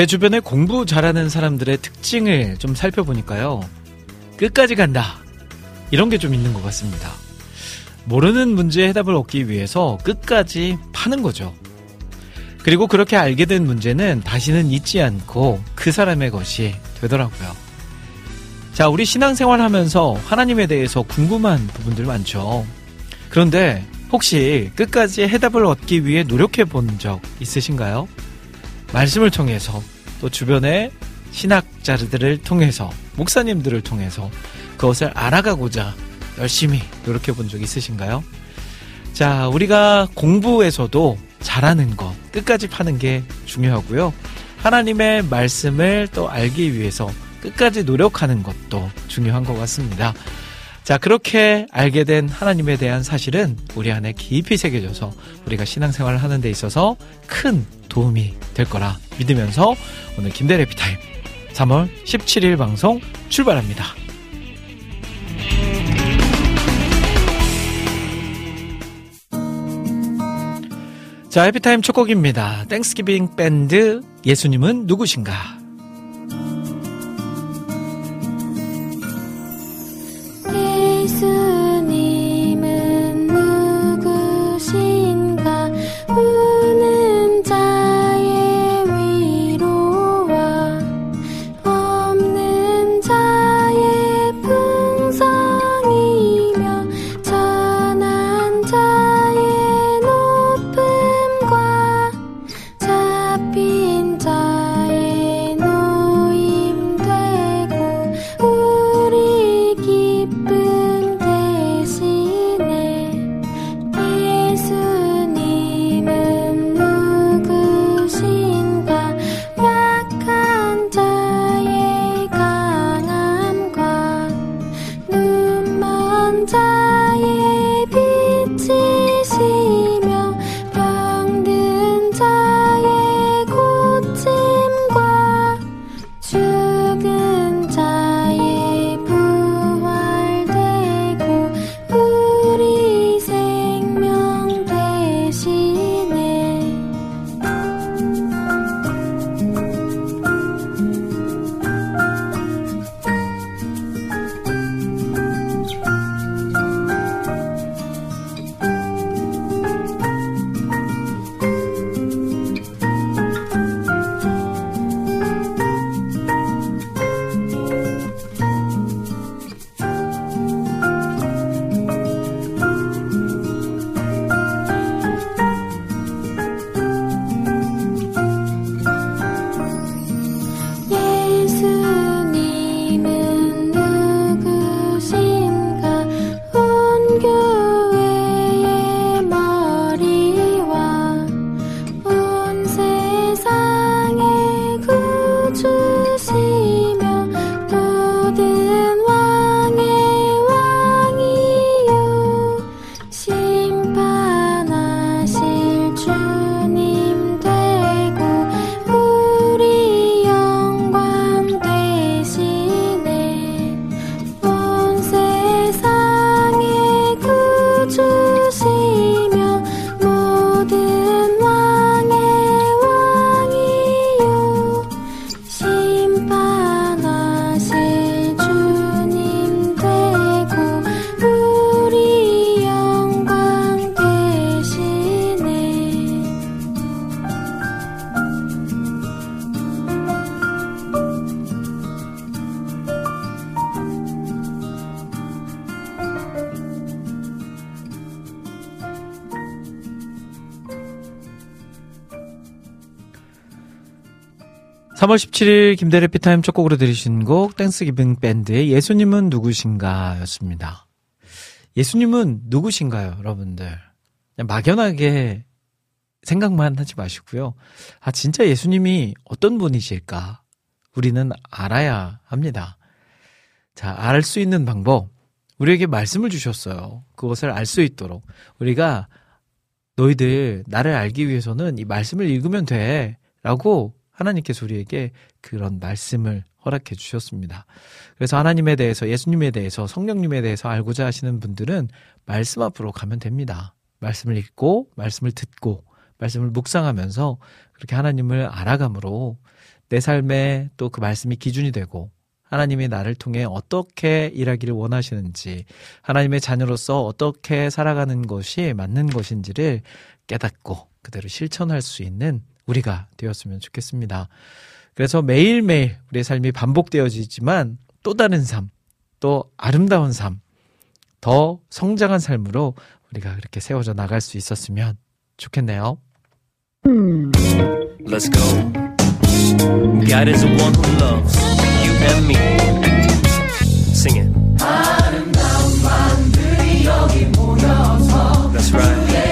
제 주변에 공부 잘하는 사람들의 특징을 좀 살펴보니까요. 끝까지 간다. 이런 게 좀 있는 것 같습니다. 모르는 문제의 해답을 얻기 위해서 끝까지 파는 거죠. 그리고 그렇게 알게 된 문제는 다시는 잊지 않고 그 사람의 것이 되더라고요. 자, 우리 신앙생활 하면서 하나님에 대해서 궁금한 부분들 많죠. 그런데 혹시 끝까지 해답을 얻기 위해 노력해 본 적 있으신가요? 말씀을 통해서 또 주변의 신학자들을 통해서 목사님들을 통해서 그것을 알아가고자 열심히 노력해 본 적 있으신가요? 자, 우리가 공부에서도 잘하는 것, 끝까지 파는 게 중요하고요. 하나님의 말씀을 또 알기 위해서 끝까지 노력하는 것도 중요한 것 같습니다. 자, 그렇게 알게 된 하나님에 대한 사실은 우리 안에 깊이 새겨져서 우리가 신앙생활을 하는 데 있어서 큰 도움이 될 거라 믿으면서 오늘 김대일의 해피타임 3월 17일 방송 출발합니다. 자, 해피타임 첫 곡입니다. Thanksgiving 밴드 예수님은 누구신가? 3월 17일 김대일의 해피타임 첫 곡으로 들으신 곡 Thanksgiving 밴드의 예수님은 누구신가 였습니다. 예수님은 누구신가요, 여러분들? 막연하게 생각만 하지 마시고요. 아, 진짜 예수님이 어떤 분이실까? 우리는 알아야 합니다. 자, 알 수 있는 방법. 우리에게 말씀을 주셨어요. 그것을 알 수 있도록. 우리가 너희들 나를 알기 위해서는 이 말씀을 읽으면 돼. 라고 하나님께서 우리에게 그런 말씀을 허락해 주셨습니다. 그래서 하나님에 대해서, 예수님에 대해서, 성령님에 대해서 알고자 하시는 분들은 말씀 앞으로 가면 됩니다. 말씀을 읽고, 말씀을 듣고, 말씀을 묵상하면서 그렇게 하나님을 알아감으로 내 삶에 또 그 말씀이 기준이 되고, 하나님이 나를 통해 어떻게 일하기를 원하시는지, 하나님의 자녀로서 어떻게 살아가는 것이 맞는 것인지를 깨닫고 그대로 실천할 수 있는 우리가 되었으면 좋겠습니다. 그래서 매일매일 우리의 삶이 반복되어지지만 또 다른 삶, 또 아름다운 삶, 더 성장한 삶으로 우리가 그렇게 세워져 나갈 수 있었으면 좋겠네요. Let's go. God is the one who loves you and me. Sing it. 아름다운 마음들이 여기 모여서 That's right.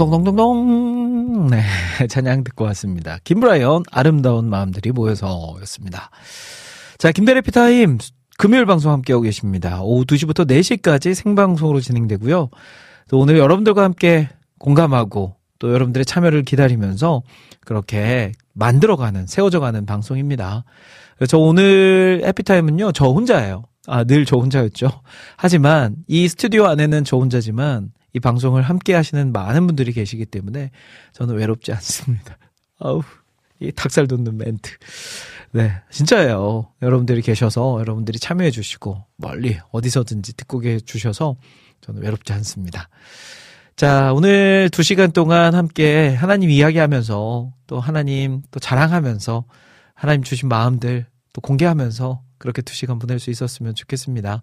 동동동동동. 네, 찬양 듣고 왔습니다. 김브라이언, 아름다운 마음들이 모여서 였습니다. 자, 김대래 피타임, 금요일 방송 함께하고 계십니다. 오후 2시부터 4시까지 생방송으로 진행되고요. 또 오늘 여러분들과 함께 공감하고 또 여러분들의 참여를 기다리면서 그렇게 만들어가는, 세워져가는 방송입니다. 저 오늘 해피타임은요, 저 혼자예요. 아, 늘 저 혼자였죠. 하지만 이 스튜디오 안에는 저 혼자지만 이 방송을 함께 하시는 많은 분들이 계시기 때문에 저는 외롭지 않습니다. 아우, 이 닭살 돋는 멘트. 네, 진짜예요. 여러분들이 계셔서 여러분들이 참여해 주시고 멀리 어디서든지 듣고 계 주셔서 저는 외롭지 않습니다. 자, 오늘 두 시간 동안 함께 하나님 이야기하면서 또 하나님 또 자랑하면서 하나님 주신 마음들 또 공개하면서 그렇게 두 시간 보낼 수 있었으면 좋겠습니다.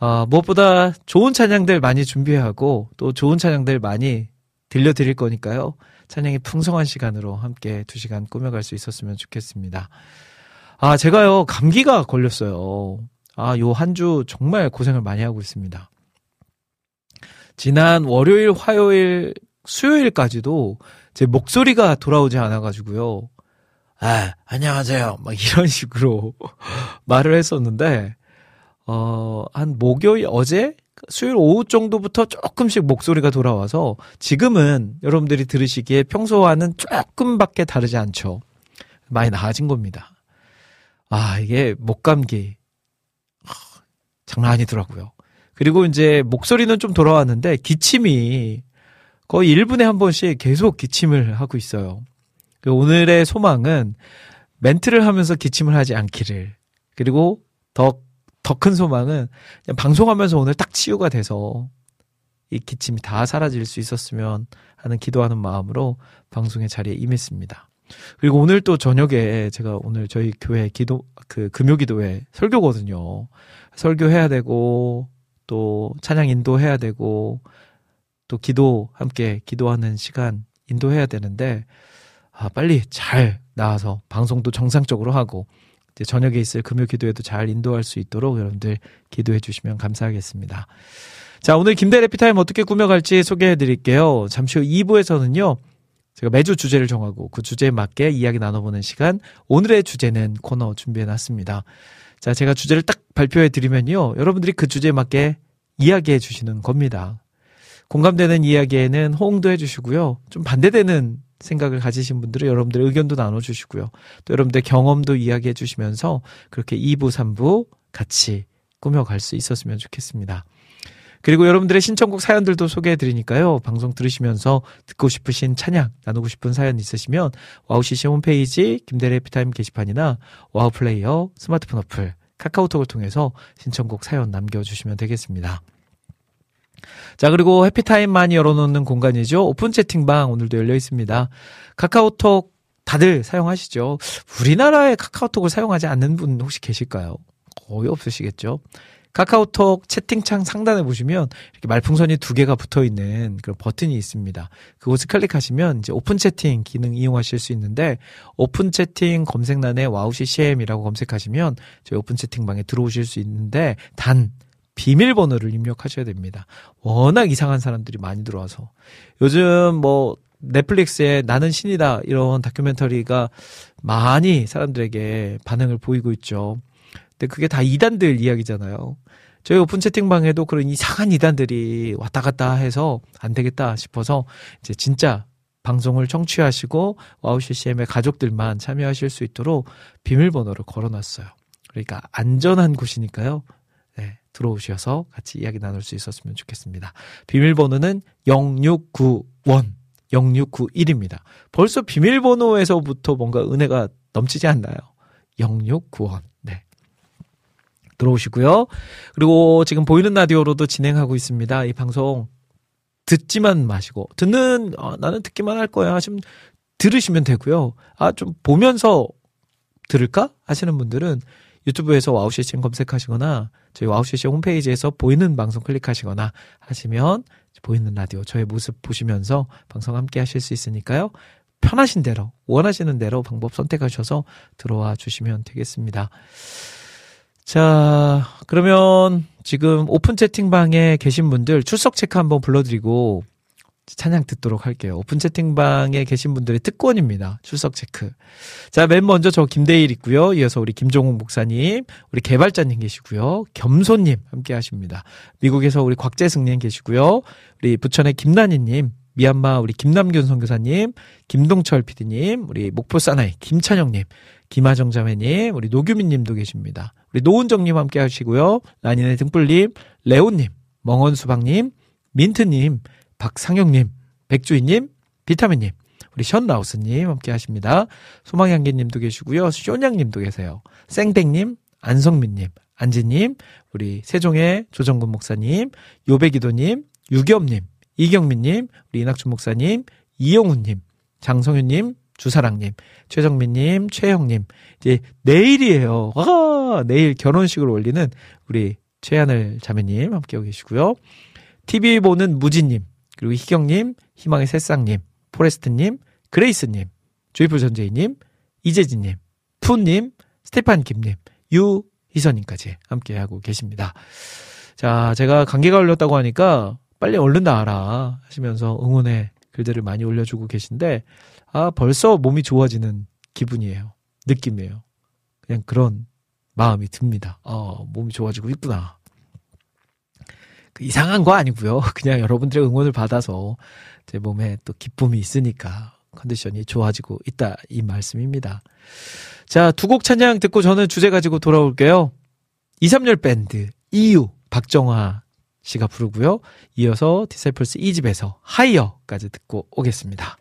어, 무엇보다 좋은 찬양들 많이 준비하고 또 좋은 찬양들 많이 들려드릴 거니까요. 찬양이 풍성한 시간으로 함께 두 시간 꾸며갈 수 있었으면 좋겠습니다. 아, 제가요, 감기가 걸렸어요. 아, 요 한 주 정말 고생을 많이 하고 있습니다. 지난 월요일, 화요일, 수요일까지도 제 목소리가 돌아오지 않아가지고요. 아, 안녕하세요. 막 이런 식으로 말을 했었는데, 어, 한 목요일, 어제? 수요일 오후 정도부터 조금씩 목소리가 돌아와서 지금은 여러분들이 들으시기에 평소와는 조금밖에 다르지 않죠. 많이 나아진 겁니다. 아, 이게 목감기. 장난 아니더라고요. 그리고 이제 목소리는 좀 돌아왔는데 기침이 거의 1분에 한 번씩 계속 기침을 하고 있어요. 그 오늘의 소망은 멘트를 하면서 기침을 하지 않기를. 그리고 더, 더 큰 소망은 방송하면서 오늘 딱 치유가 돼서 이 기침이 다 사라질 수 있었으면 하는 기도하는 마음으로 방송의 자리에 임했습니다. 그리고 오늘 또 저녁에 제가 오늘 저희 교회 기도, 그 금요 기도회 설교거든요. 설교해야 되고, 또 찬양 인도해야 되고 또 기도 함께 기도하는 시간 인도해야 되는데 아, 빨리 잘 나와서 방송도 정상적으로 하고 저녁에 있을 금요 기도에도 잘 인도할 수 있도록 여러분들 기도해 주시면 감사하겠습니다. 자, 오늘 김대 레피타임 어떻게 꾸며갈지 소개해 드릴게요. 잠시 후 2부에서는요. 제가 매주 주제를 정하고 그 주제에 맞게 이야기 나눠보는 시간. 오늘의 주제는 코너 준비해 놨습니다. 자, 제가 주제를 딱 발표해 드리면요. 여러분들이 그 주제에 맞게 이야기해 주시는 겁니다. 공감되는 이야기에는 호응도 해 주시고요. 좀 반대되는 생각을 가지신 분들은 여러분들의 의견도 나눠주시고요. 또 여러분들의 경험도 이야기해 주시면서 그렇게 2부, 3부 같이 꾸며갈 수 있었으면 좋겠습니다. 그리고 여러분들의 신청곡 사연들도 소개해 드리니까요. 방송 들으시면서 듣고 싶으신 찬양, 나누고 싶은 사연 있으시면 WOW CCM 홈페이지 김대일의 해피타임 게시판이나 WOW 플레이어 스마트폰 어플 카카오톡을 통해서 신청곡 사연 남겨주시면 되겠습니다. 자, 그리고 해피타임만이 열어놓는 공간이죠. 오픈 채팅방 오늘도 열려 있습니다. 카카오톡 다들 사용하시죠? 우리나라에 카카오톡을 사용하지 않는 분 혹시 계실까요? 거의 없으시겠죠? 카카오톡 채팅창 상단에 보시면 이렇게 말풍선이 두 개가 붙어 있는 그런 버튼이 있습니다. 그곳을 클릭하시면 이제 오픈 채팅 기능 이용하실 수 있는데 오픈 채팅 검색란에 WOW CCM이라고 검색하시면 저희 오픈 채팅방에 들어오실 수 있는데 단 비밀번호를 입력하셔야 됩니다. 워낙 이상한 사람들이 많이 들어와서 요즘 뭐 넷플릭스에 나는 신이다 이런 다큐멘터리가 많이 사람들에게 반응을 보이고 있죠. 근데 그게 다 이단들 이야기잖아요. 저희 오픈 채팅방에도 그런 이상한 이단들이 왔다 갔다 해서 안 되겠다 싶어서 이제 진짜 방송을 청취하시고 WOW CCM의 가족들만 참여하실 수 있도록 비밀번호를 걸어놨어요. 그러니까 안전한 곳이니까요. 네, 들어오셔서 같이 이야기 나눌 수 있었으면 좋겠습니다. 비밀번호는 0691, 0691입니다. 벌써 비밀번호에서부터 뭔가 은혜가 넘치지 않나요? 0691. 들어오시고요. 그리고 지금 보이는 라디오로도 진행하고 있습니다. 이 방송 듣지만 마시고 듣는 어, 나는 듣기만 할 거야 하시면 들으시면 되고요. 아 좀 보면서 들을까 하시는 분들은 유튜브에서 WOW CCM 검색하시거나 저희 WOW CCM 홈페이지에서 보이는 방송 클릭하시거나 하시면 보이는 라디오 저의 모습 보시면서 방송 함께 하실 수 있으니까요. 편하신 대로 원하시는 대로 방법 선택하셔서 들어와 주시면 되겠습니다. 자, 그러면 지금 오픈 채팅방에 계신 분들 출석 체크 한번 불러드리고 찬양 듣도록 할게요. 오픈 채팅방에 계신 분들의 특권입니다. 출석 체크. 자, 맨 먼저 저 김대일 있고요. 이어서 우리 김종욱 목사님, 우리 개발자님 계시고요. 겸손님 함께 하십니다. 미국에서 우리 곽재승님 계시고요. 우리 부천의 김난희님, 미얀마 우리 김남균 선교사님, 김동철 PD님, 우리 목포 사나이 김찬영님, 김하정 자매님, 우리 노규민 님도 계십니다. 우리 노은정님 함께 하시고요. 라니네 등불님, 레오님, 멍언수박님, 민트님, 박상영님, 백주희님, 비타민님, 우리 션나우스님 함께 하십니다. 소망향기님도 계시고요. 쇼냥님도 계세요. 쌩땡님, 안성민님, 안지님, 우리 세종의 조정근 목사님, 요배기도님, 유겸님, 이경민님, 우리 이낙준 목사님, 이영훈님, 장성윤님, 주사랑님, 최정민님, 최형님. 이제 내일이에요. 아, 내일 결혼식을 올리는 우리 최하늘 자매님 함께하고 계시고요. TV 보는 무진님, 그리고 희경님, 희망의 새싹님, 포레스트님, 그레이스님, 조이풀 전재희님, 이재진님, 푸님, 스테판 김님, 유희선님까지 함께하고 계십니다. 자, 제가 감기가 걸렸다고 하니까 빨리 얼른 나아라 하시면서 응원의 글들을 많이 올려주고 계신데, 아, 벌써 몸이 좋아지는 기분이에요. 느낌이에요. 그냥 그런 마음이 듭니다. 어, 몸이 좋아지고 있구나. 그 이상한 거 아니고요. 그냥 여러분들의 응원을 받아서 제 몸에 또 기쁨이 있으니까 컨디션이 좋아지고 있다 이 말씀입니다. 자, 두 곡 찬양 듣고 저는 주제 가지고 돌아올게요. 2, 3열 밴드 이유 박정화 씨가 부르고요. 이어서 디세플스 2집에서 하이어까지 듣고 오겠습니다.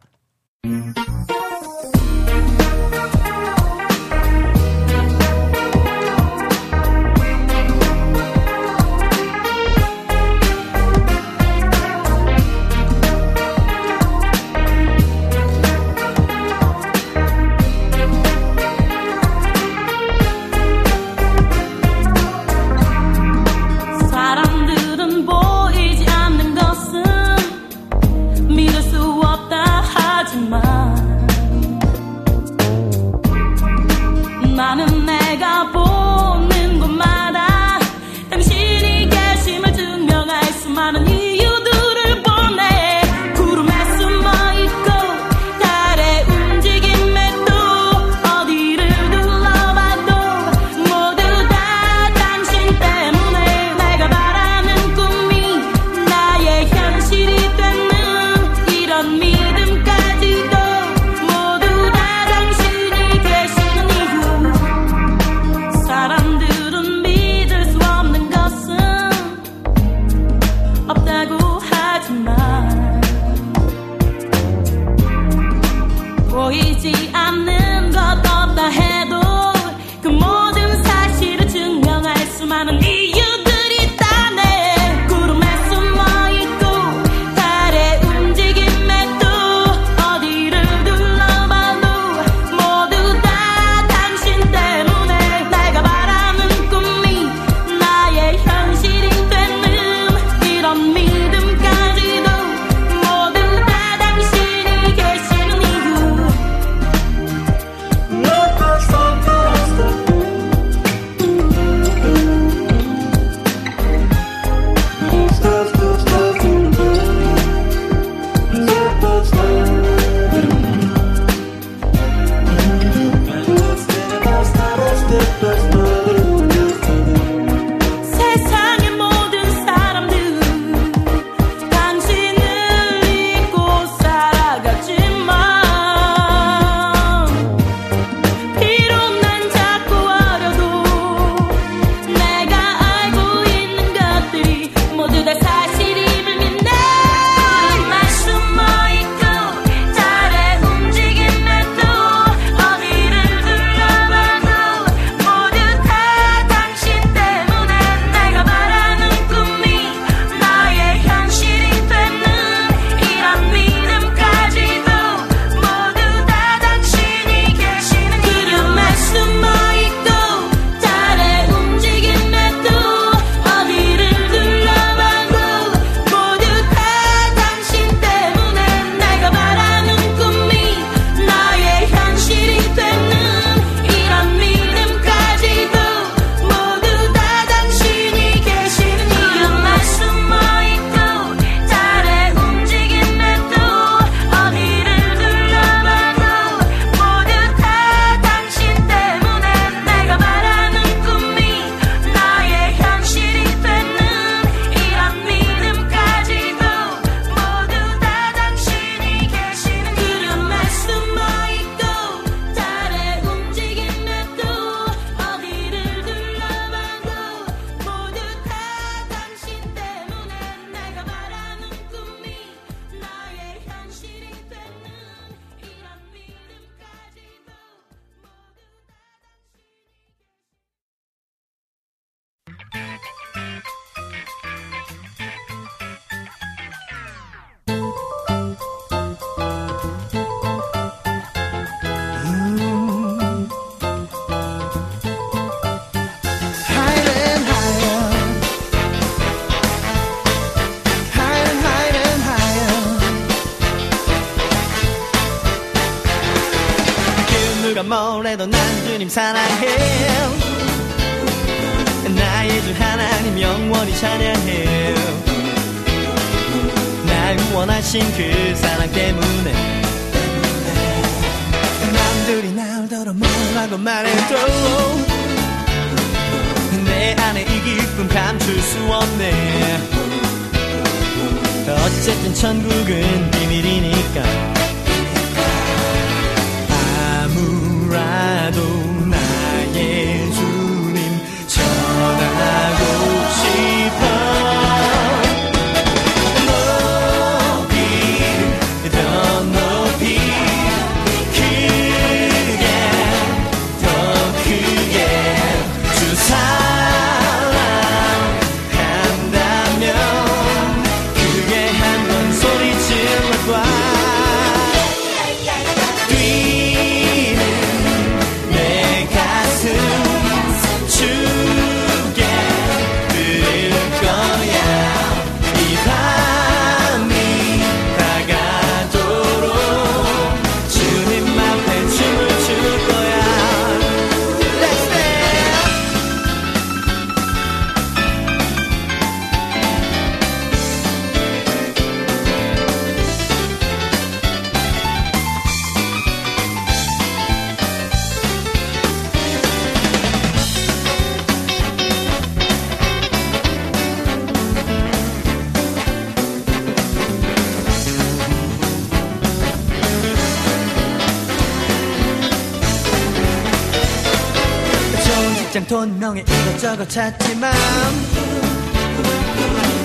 변명에 이것저것 찾지만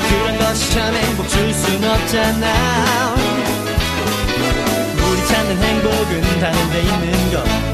그런 것이 참 행복 줄 순 없잖아. 우리 찾는 행복은 다른 데 있는 것.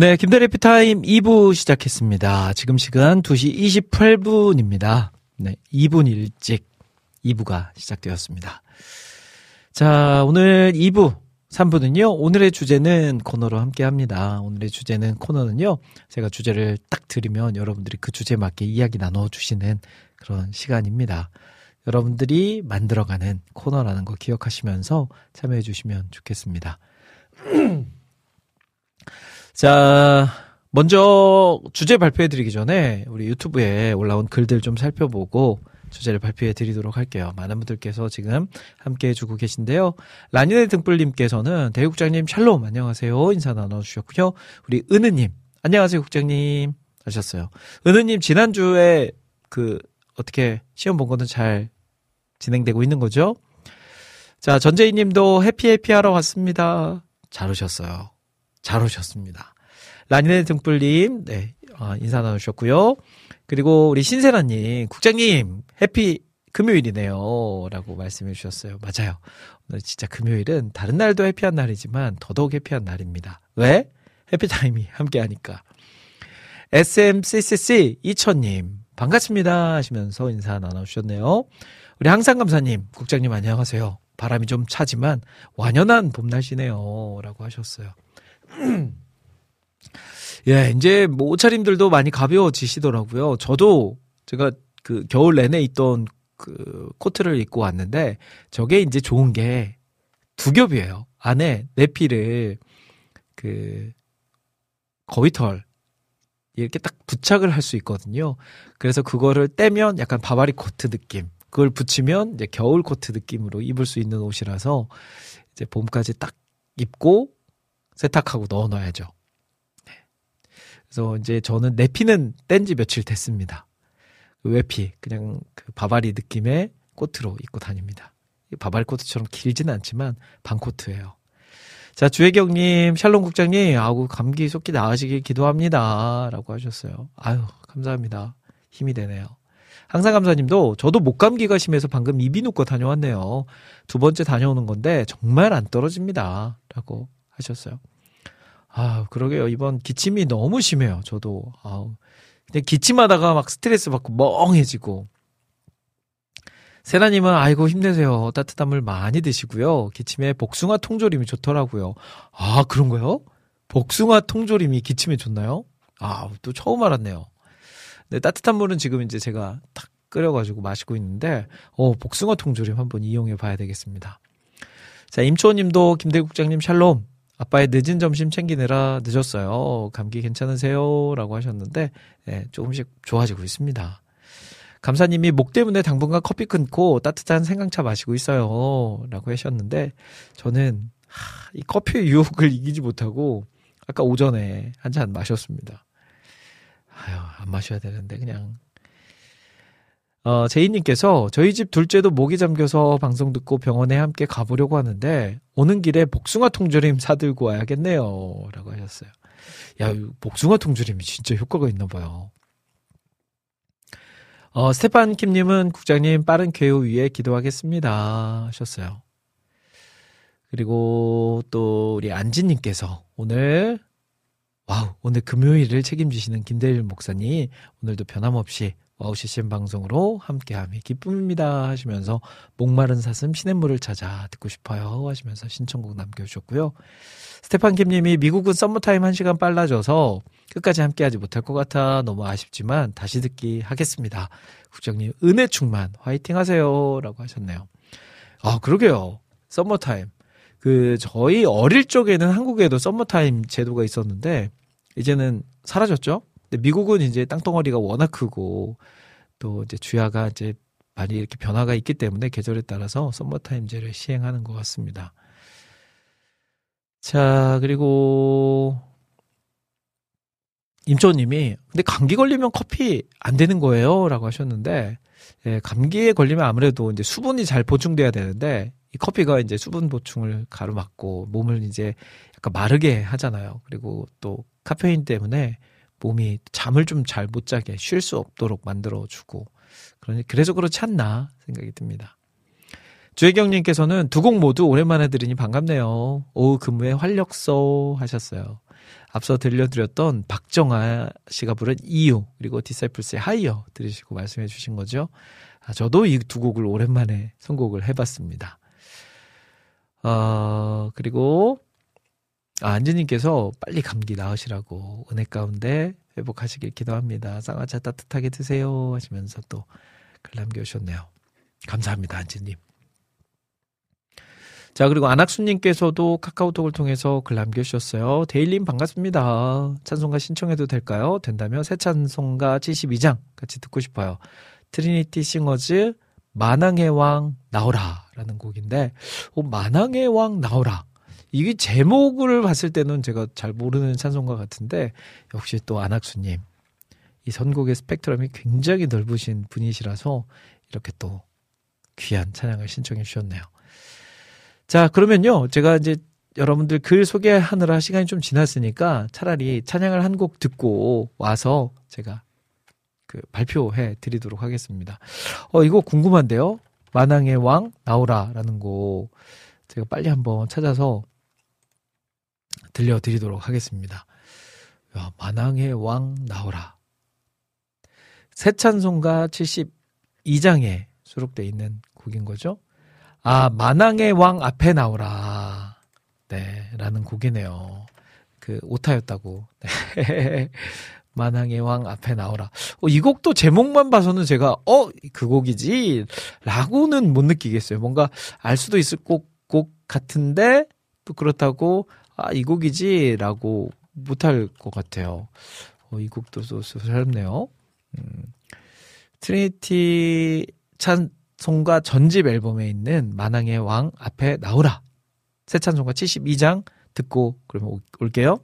네, 김대리 피타임 2부 시작했습니다. 지금 시간 2시 28분입니다. 네, 2분 일찍 2부가 시작되었습니다. 자, 오늘 2부, 3부는요, 오늘의 주제는 코너로 함께 합니다. 오늘의 주제는 코너는요, 제가 주제를 딱 드리면 여러분들이 그 주제에 맞게 이야기 나눠주시는 그런 시간입니다. 여러분들이 만들어가는 코너라는 거 기억하시면서 참여해 주시면 좋겠습니다. 자, 먼저 주제 발표해 드리기 전에 우리 유튜브에 올라온 글들 좀 살펴보고 주제를 발표해 드리도록 할게요. 많은 분들께서 지금 함께 해주고 계신데요. 라니네 등불님께서는 대국장님 샬롬 안녕하세요 인사 나눠주셨고요. 우리 은우님 안녕하세요 국장님 하셨어요. 은우님 지난주에 그 어떻게 시험 본 거는 잘 진행되고 있는 거죠? 자 전재희님도 해피 해피 하러 왔습니다. 잘 오셨어요. 잘 오셨습니다. 라니네 등불님, 네, 어, 인사 나누셨고요. 그리고 우리 신세라님, 국장님, 해피 금요일이네요. 라고 말씀해 주셨어요. 맞아요. 오늘 진짜 금요일은 다른 날도 해피한 날이지만 더더욱 해피한 날입니다. 왜? 해피타임이 함께 하니까. SMCCC 이천님, 반갑습니다. 하시면서 인사 나눠주셨네요. 우리 항상 감사님, 국장님 안녕하세요. 바람이 좀 차지만 완연한 봄 날씨네요. 라고 하셨어요. 예, 이제 뭐 옷차림들도 많이 가벼워지시더라고요. 저도 제가 그 겨울 내내 있던 그 코트를 입고 왔는데 저게 이제 좋은 게 두 겹이에요. 안에 내피를 그 거위털 이렇게 딱 부착을 할 수 있거든요. 그래서 그거를 떼면 약간 바바리 코트 느낌. 그걸 붙이면 이제 겨울 코트 느낌으로 입을 수 있는 옷이라서 이제 봄까지 딱 입고 세탁하고 넣어 놔야죠. 네. 그래서 이제 저는 내피는 뗀 지 며칠 됐습니다. 그 외피 그냥 그 바바리 느낌의 코트로 입고 다닙니다. 바바리 코트처럼 길지는 않지만 반코트예요. 자 주혜경님, 샬롬 국장님, 아우 감기 속히 나으시길 기도합니다. 라고 하셨어요. 아유 감사합니다. 힘이 되네요. 항상 감사님도 저도 목감기가 심해서 방금 이비인후과 다녀왔네요. 두 번째 다녀오는 건데 정말 안 떨어집니다. 라고 하셨어요. 아, 그러게요. 이번 기침이 너무 심해요. 저도. 아우. 그냥 기침하다가 막 스트레스 받고 멍해지고. 세라님은 아이고 힘내세요. 따뜻한 물 많이 드시고요. 기침에 복숭아 통조림이 좋더라고요. 아, 그런가요? 복숭아 통조림이 기침에 좋나요? 아, 또 처음 알았네요. 네, 따뜻한 물은 지금 이제 제가 탁 끓여가지고 마시고 있는데, 어, 복숭아 통조림 한번 이용해 봐야 되겠습니다. 자, 임초님도 김대국장님 샬롬. 아빠의 늦은 점심 챙기느라 늦었어요. 감기 괜찮으세요? 라고 하셨는데, 네, 조금씩 좋아지고 있습니다. 감사님이 목 때문에 당분간 커피 끊고 따뜻한 생강차 마시고 있어요. 라고 하셨는데, 저는, 하, 이 커피의 유혹을 이기지 못하고, 아까 오전에 한 잔 마셨습니다. 아유, 안 마셔야 되는데, 그냥. 어, 제이님께서 저희 집 둘째도 목이 잠겨서 방송 듣고 병원에 함께 가보려고 하는데, 오는 길에 복숭아 통조림 사들고 와야겠네요. 라고 하셨어요. 야, 이 복숭아 통조림이 진짜 효과가 있나 봐요. 어, 스테판 킴님은 국장님 빠른 쾌유 위에 기도하겠습니다. 하셨어요. 그리고 또 우리 안지님께서 오늘 와우 오늘 금요일을 책임지시는 김대일 목사님 오늘도 변함없이 CCM 방송으로 함께함이 기쁨입니다 하시면서 목마른 사슴 시냇물을 찾아 듣고 싶어요 하시면서 신청곡 남겨주셨고요. 스테판 김님이 미국은 썸머타임 1시간 빨라져서 끝까지 함께하지 못할 것 같아 너무 아쉽지만 다시 듣기 하겠습니다. 국장님 은혜 충만 화이팅 하세요 라고 하셨네요. 아 그러게요. 썸머타임 그 저희 어릴 적에는 한국에도 썸머타임 제도가 있었는데 이제는 사라졌죠. 근데 미국은 이제 땅덩어리가 워낙 크고 또 이제 주야가 이제 많이 이렇게 변화가 있기 때문에 계절에 따라서 썸머타임제를 시행하는 것 같습니다. 자, 그리고 임초님이 근데 감기 걸리면 커피 안 되는 거예요?라고 하셨는데 예, 감기에 걸리면 아무래도 이제 수분이 잘 보충돼야 되는데 이 커피가 이제 수분 보충을 가로막고 몸을 이제 약간 마르게 하잖아요. 그리고 또 카페인 때문에 몸이 잠을 좀 잘 못 자게 쉴 수 없도록 만들어주고 그러니 그래서 그렇지 않나 생각이 듭니다. 주혜경님께서는 두 곡 모두 오랜만에 들으니 반갑네요. 오후 근무에 활력소 하셨어요. 앞서 들려드렸던 박정아 씨가 부른 이유 그리고 디사이플스의 하이어 들으시고 말씀해 주신 거죠. 아, 저도 이 두 곡을 오랜만에 선곡을 해봤습니다. 어, 그리고 아, 안지님께서 빨리 감기 나으시라고 은혜 가운데 회복하시길 기도합니다. 쌍화차 따뜻하게 드세요 하시면서 또 글 남겨주셨네요. 감사합니다, 안지님. 자, 그리고 안학수님께서도 카카오톡을 통해서 글 남겨주셨어요. 데일님 반갑습니다. 찬송가 신청해도 될까요? 된다면 새 찬송가 72장 같이 듣고 싶어요. 트리니티 싱어즈 만왕의 왕 나오라 라는 곡인데, 어, 만왕의 왕 나오라. 이게 제목을 봤을 때는 제가 잘 모르는 찬송가 같은데, 역시 또 안학수님. 이 선곡의 스펙트럼이 굉장히 넓으신 분이시라서 이렇게 또 귀한 찬양을 신청해 주셨네요. 자, 그러면요. 제가 이제 여러분들 글 소개하느라 시간이 좀 지났으니까 차라리 찬양을 한 곡 듣고 와서 제가 그 발표해 드리도록 하겠습니다. 어, 이거 궁금한데요? 만왕의 왕 나오라라는 곡 제가 빨리 한번 찾아서 들려드리도록 하겠습니다. 야, 만왕의 왕 나오라. 새 찬송가 72장에 수록되어 있는 곡인 거죠. 아, 만왕의 왕 앞에 나오라. 네, 라는 곡이네요. 그, 오타였다고. 네. 만왕의 왕 앞에 나오라. 어, 이 곡도 제목만 봐서는 제가, 어, 그 곡이지? 라고는 못 느끼겠어요. 뭔가 알 수도 있을 곡, 곡 같은데, 또 그렇다고, 아, 이 곡이지? 라고 못할 것 같아요. 어, 이 곡도 또 새롭네요. 음, 트리니티 찬, 찬송가 전집 앨범에 있는 만왕의 왕 앞에 나오라. 새 찬송가 72장 듣고 그러면 올게요.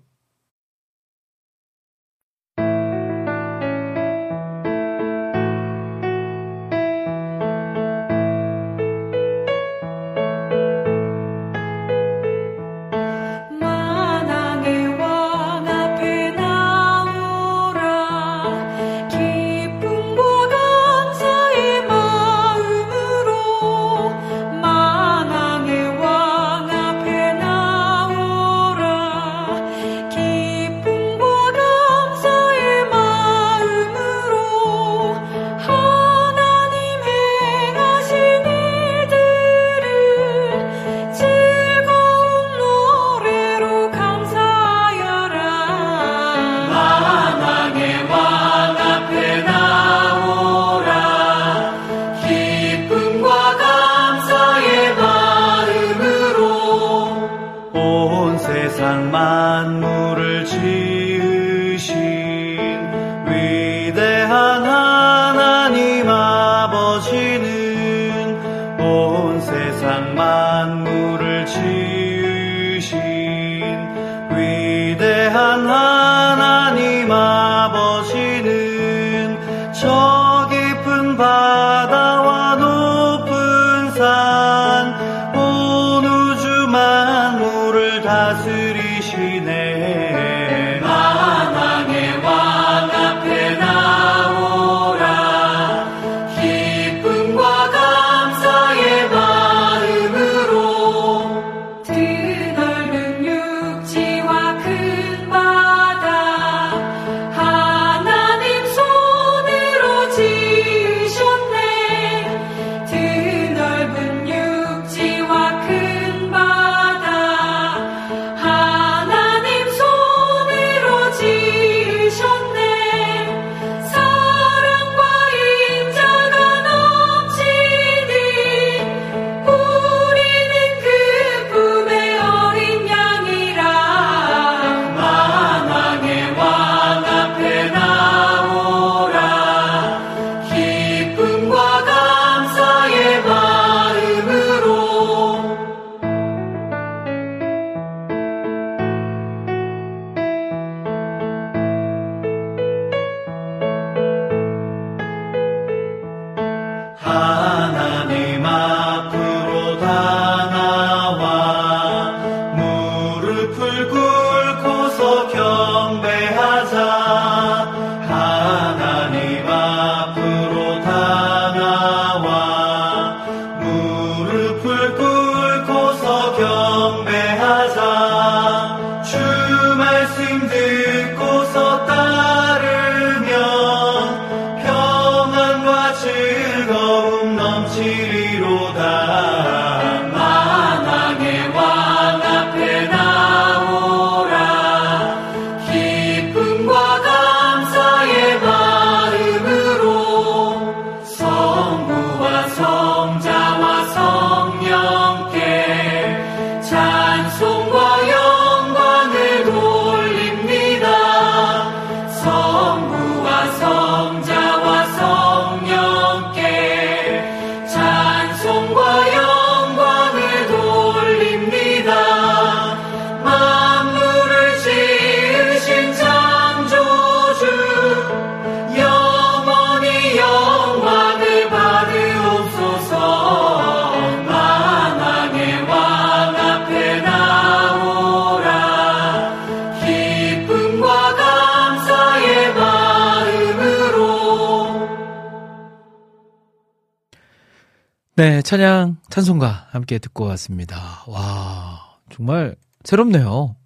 찬양, 찬송가 함께 듣고 왔습니다. 와, 정말 새롭네요.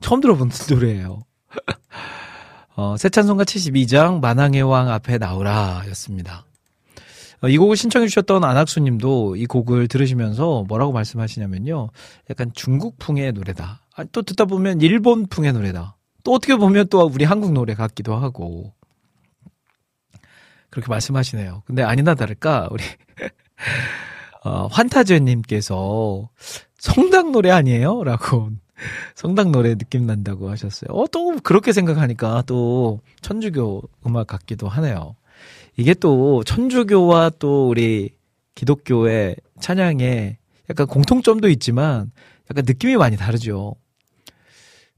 처음 들어본 노래예요. 어, 새 찬송가 72장 만왕의 왕 앞에 나오라 였습니다. 어, 이 곡을 신청해 주셨던 안학수 님도 이 곡을 들으시면서 뭐라고 말씀하시냐면요. 약간 중국풍의 노래다. 아, 또 듣다 보면 일본풍의 노래다. 또 어떻게 보면 또 우리 한국 노래 같기도 하고. 그렇게 말씀하시네요. 근데 아니나 다를까, 우리, 어, 환타제님께서 성당 노래 아니에요? 라고 성당 노래 느낌 난다고 하셨어요. 어, 또 그렇게 생각하니까 또 천주교 음악 같기도 하네요. 이게 또 천주교와 또 우리 기독교의 찬양에 약간 공통점도 있지만 약간 느낌이 많이 다르죠.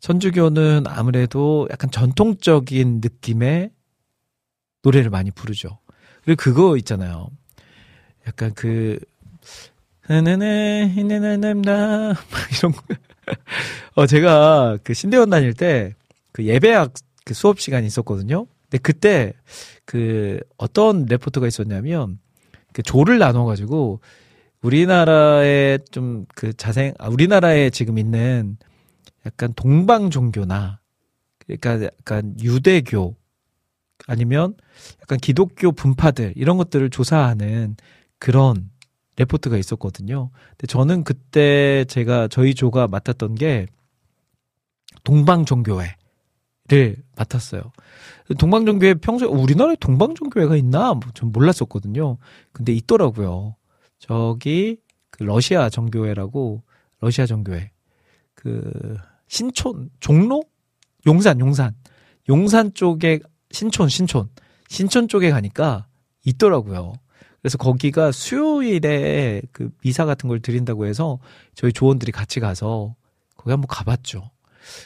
천주교는 아무래도 약간 전통적인 느낌의 노래를 많이 부르죠. 그리고 그거 있잖아요. 약간 그, 네네네, 히네네네나, 이런 거. 어, 제가 그 신대원 다닐 때 그 예배학 그 수업 시간이 있었거든요. 근데 그때 그 어떤 레포트가 있었냐면 그 조를 나눠가지고 우리나라의 좀 그 자생, 아, 우리나라에 지금 있는 약간 동방 종교나 그러니까 약간 유대교 아니면 약간 기독교 분파들 이런 것들을 조사하는 그런 레포트가 있었거든요. 근데 저는 그때 제가 저희 조가 맡았던 게 동방종교회를 맡았어요. 동방종교회 평소에 우리나라에 동방종교회가 있나? 뭐 전 몰랐었거든요. 근데 있더라고요. 저기 그 러시아 정교회라고 러시아 정교회 그 신촌 종로 용산 용산 용산 쪽에 신촌 신촌 신촌 쪽에 가니까 있더라고요. 그래서 거기가 수요일에 그 미사 같은 걸 드린다고 해서 저희 조원들이 같이 가서 거기 한번 가봤죠.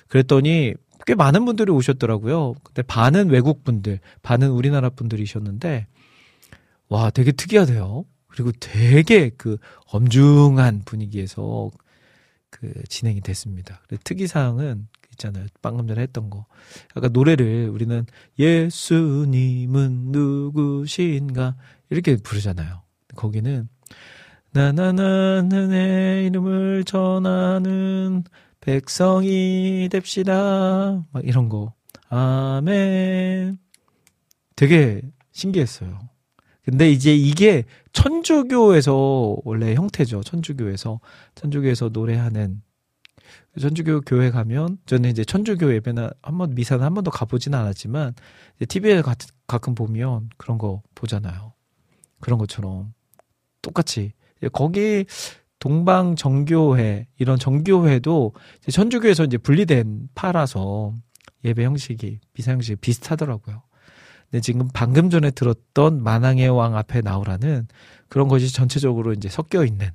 그랬더니 꽤 많은 분들이 오셨더라고요. 근데 반은 외국 분들, 반은 우리나라 분들이셨는데 와 되게 특이하대요. 그리고 되게 그 엄중한 분위기에서 그 진행이 됐습니다. 특이사항은 있잖아요. 방금 전에 했던 거. 약간 노래를 우리는 예수님은 누구신가 이렇게 부르잖아요. 거기는 나나나나 내 이름을 전하는 백성이 됩시다. 막 이런 거. 아멘. 되게 신기했어요. 근데 이제 이게 천주교에서 원래 형태죠. 천주교에서 천주교에서 노래하는 천주교 교회 가면 저는 이제 천주교 예배나 한 번 미사는 한 번도 가보지는 않았지만 TV에 가, 가끔 보면 그런 거 보잖아요. 그런 것처럼 똑같이 거기 동방 정교회 이런 정교회도 이제 천주교에서 이제 분리된 파라서 예배 형식이 미사 형식이 비슷하더라고요. 근데 지금 방금 전에 들었던 만왕의 왕 앞에 나오라는 그런 것이 전체적으로 이제 섞여 있는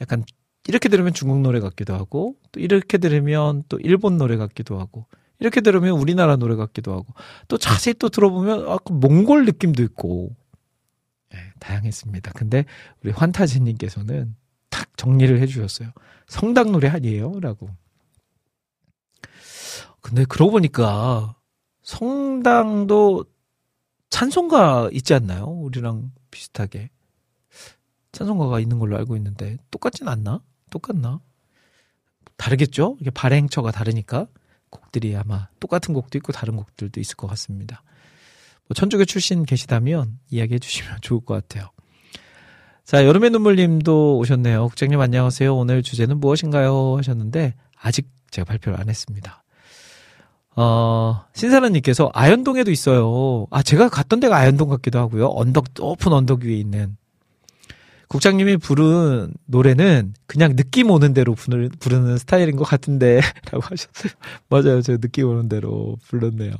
약간 이렇게 들으면 중국 노래 같기도 하고 또 이렇게 들으면 또 일본 노래 같기도 하고 이렇게 들으면 우리나라 노래 같기도 하고 또 자세히 또 들어보면 아, 그 몽골 느낌도 있고 네, 다양했습니다. 근데 우리 환타지님께서는 탁 정리를 해주셨어요. 성당 노래 아니에요? 라고. 근데 그러고 보니까 성당도 찬송가 있지 않나요? 우리랑 비슷하게. 찬송가가 있는 걸로 알고 있는데 똑같진 않나? 똑같나? 다르겠죠? 이게 발행처가 다르니까 곡들이 아마 똑같은 곡도 있고 다른 곡들도 있을 것 같습니다. 뭐 천주교 출신 계시다면 이야기해 주시면 좋을 것 같아요. 자, 여름의 눈물님도 오셨네요. 국장님 안녕하세요. 오늘 주제는 무엇인가요? 하셨는데 아직 제가 발표를 안 했습니다. 어, 신사라님께서 아현동에도 있어요. 아, 제가 갔던 데가 아현동 같기도 하고요. 언덕, 높은 언덕 위에 있는. 국장님이 부른 노래는 그냥 느낌 오는 대로 부르, 부르는 스타일인 것 같은데, 라고 하셨어요. 맞아요. 제가 느낌 오는 대로 불렀네요.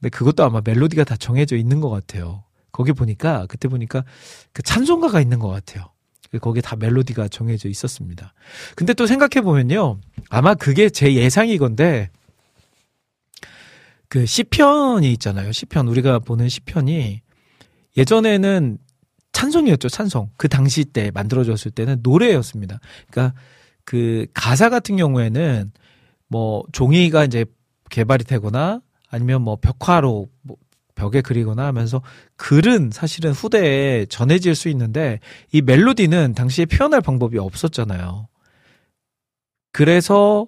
근데 그것도 아마 멜로디가 다 정해져 있는 것 같아요. 거기 보니까, 그때 보니까 그 찬송가가 있는 것 같아요. 거기에 다 멜로디가 정해져 있었습니다. 근데 또 생각해 보면요. 아마 그게 제 예상이건데, 그 시편이 있잖아요. 시편 우리가 보는 시편이 예전에는 찬송이었죠. 찬송. 그 당시 때 만들어졌을 때는 노래였습니다. 그러니까 그 가사 같은 경우에는 뭐 종이가 이제 개발이 되거나 아니면 뭐 벽화로 뭐 벽에 그리거나 하면서 글은 사실은 후대에 전해질 수 있는데 이 멜로디는 당시에 표현할 방법이 없었잖아요. 그래서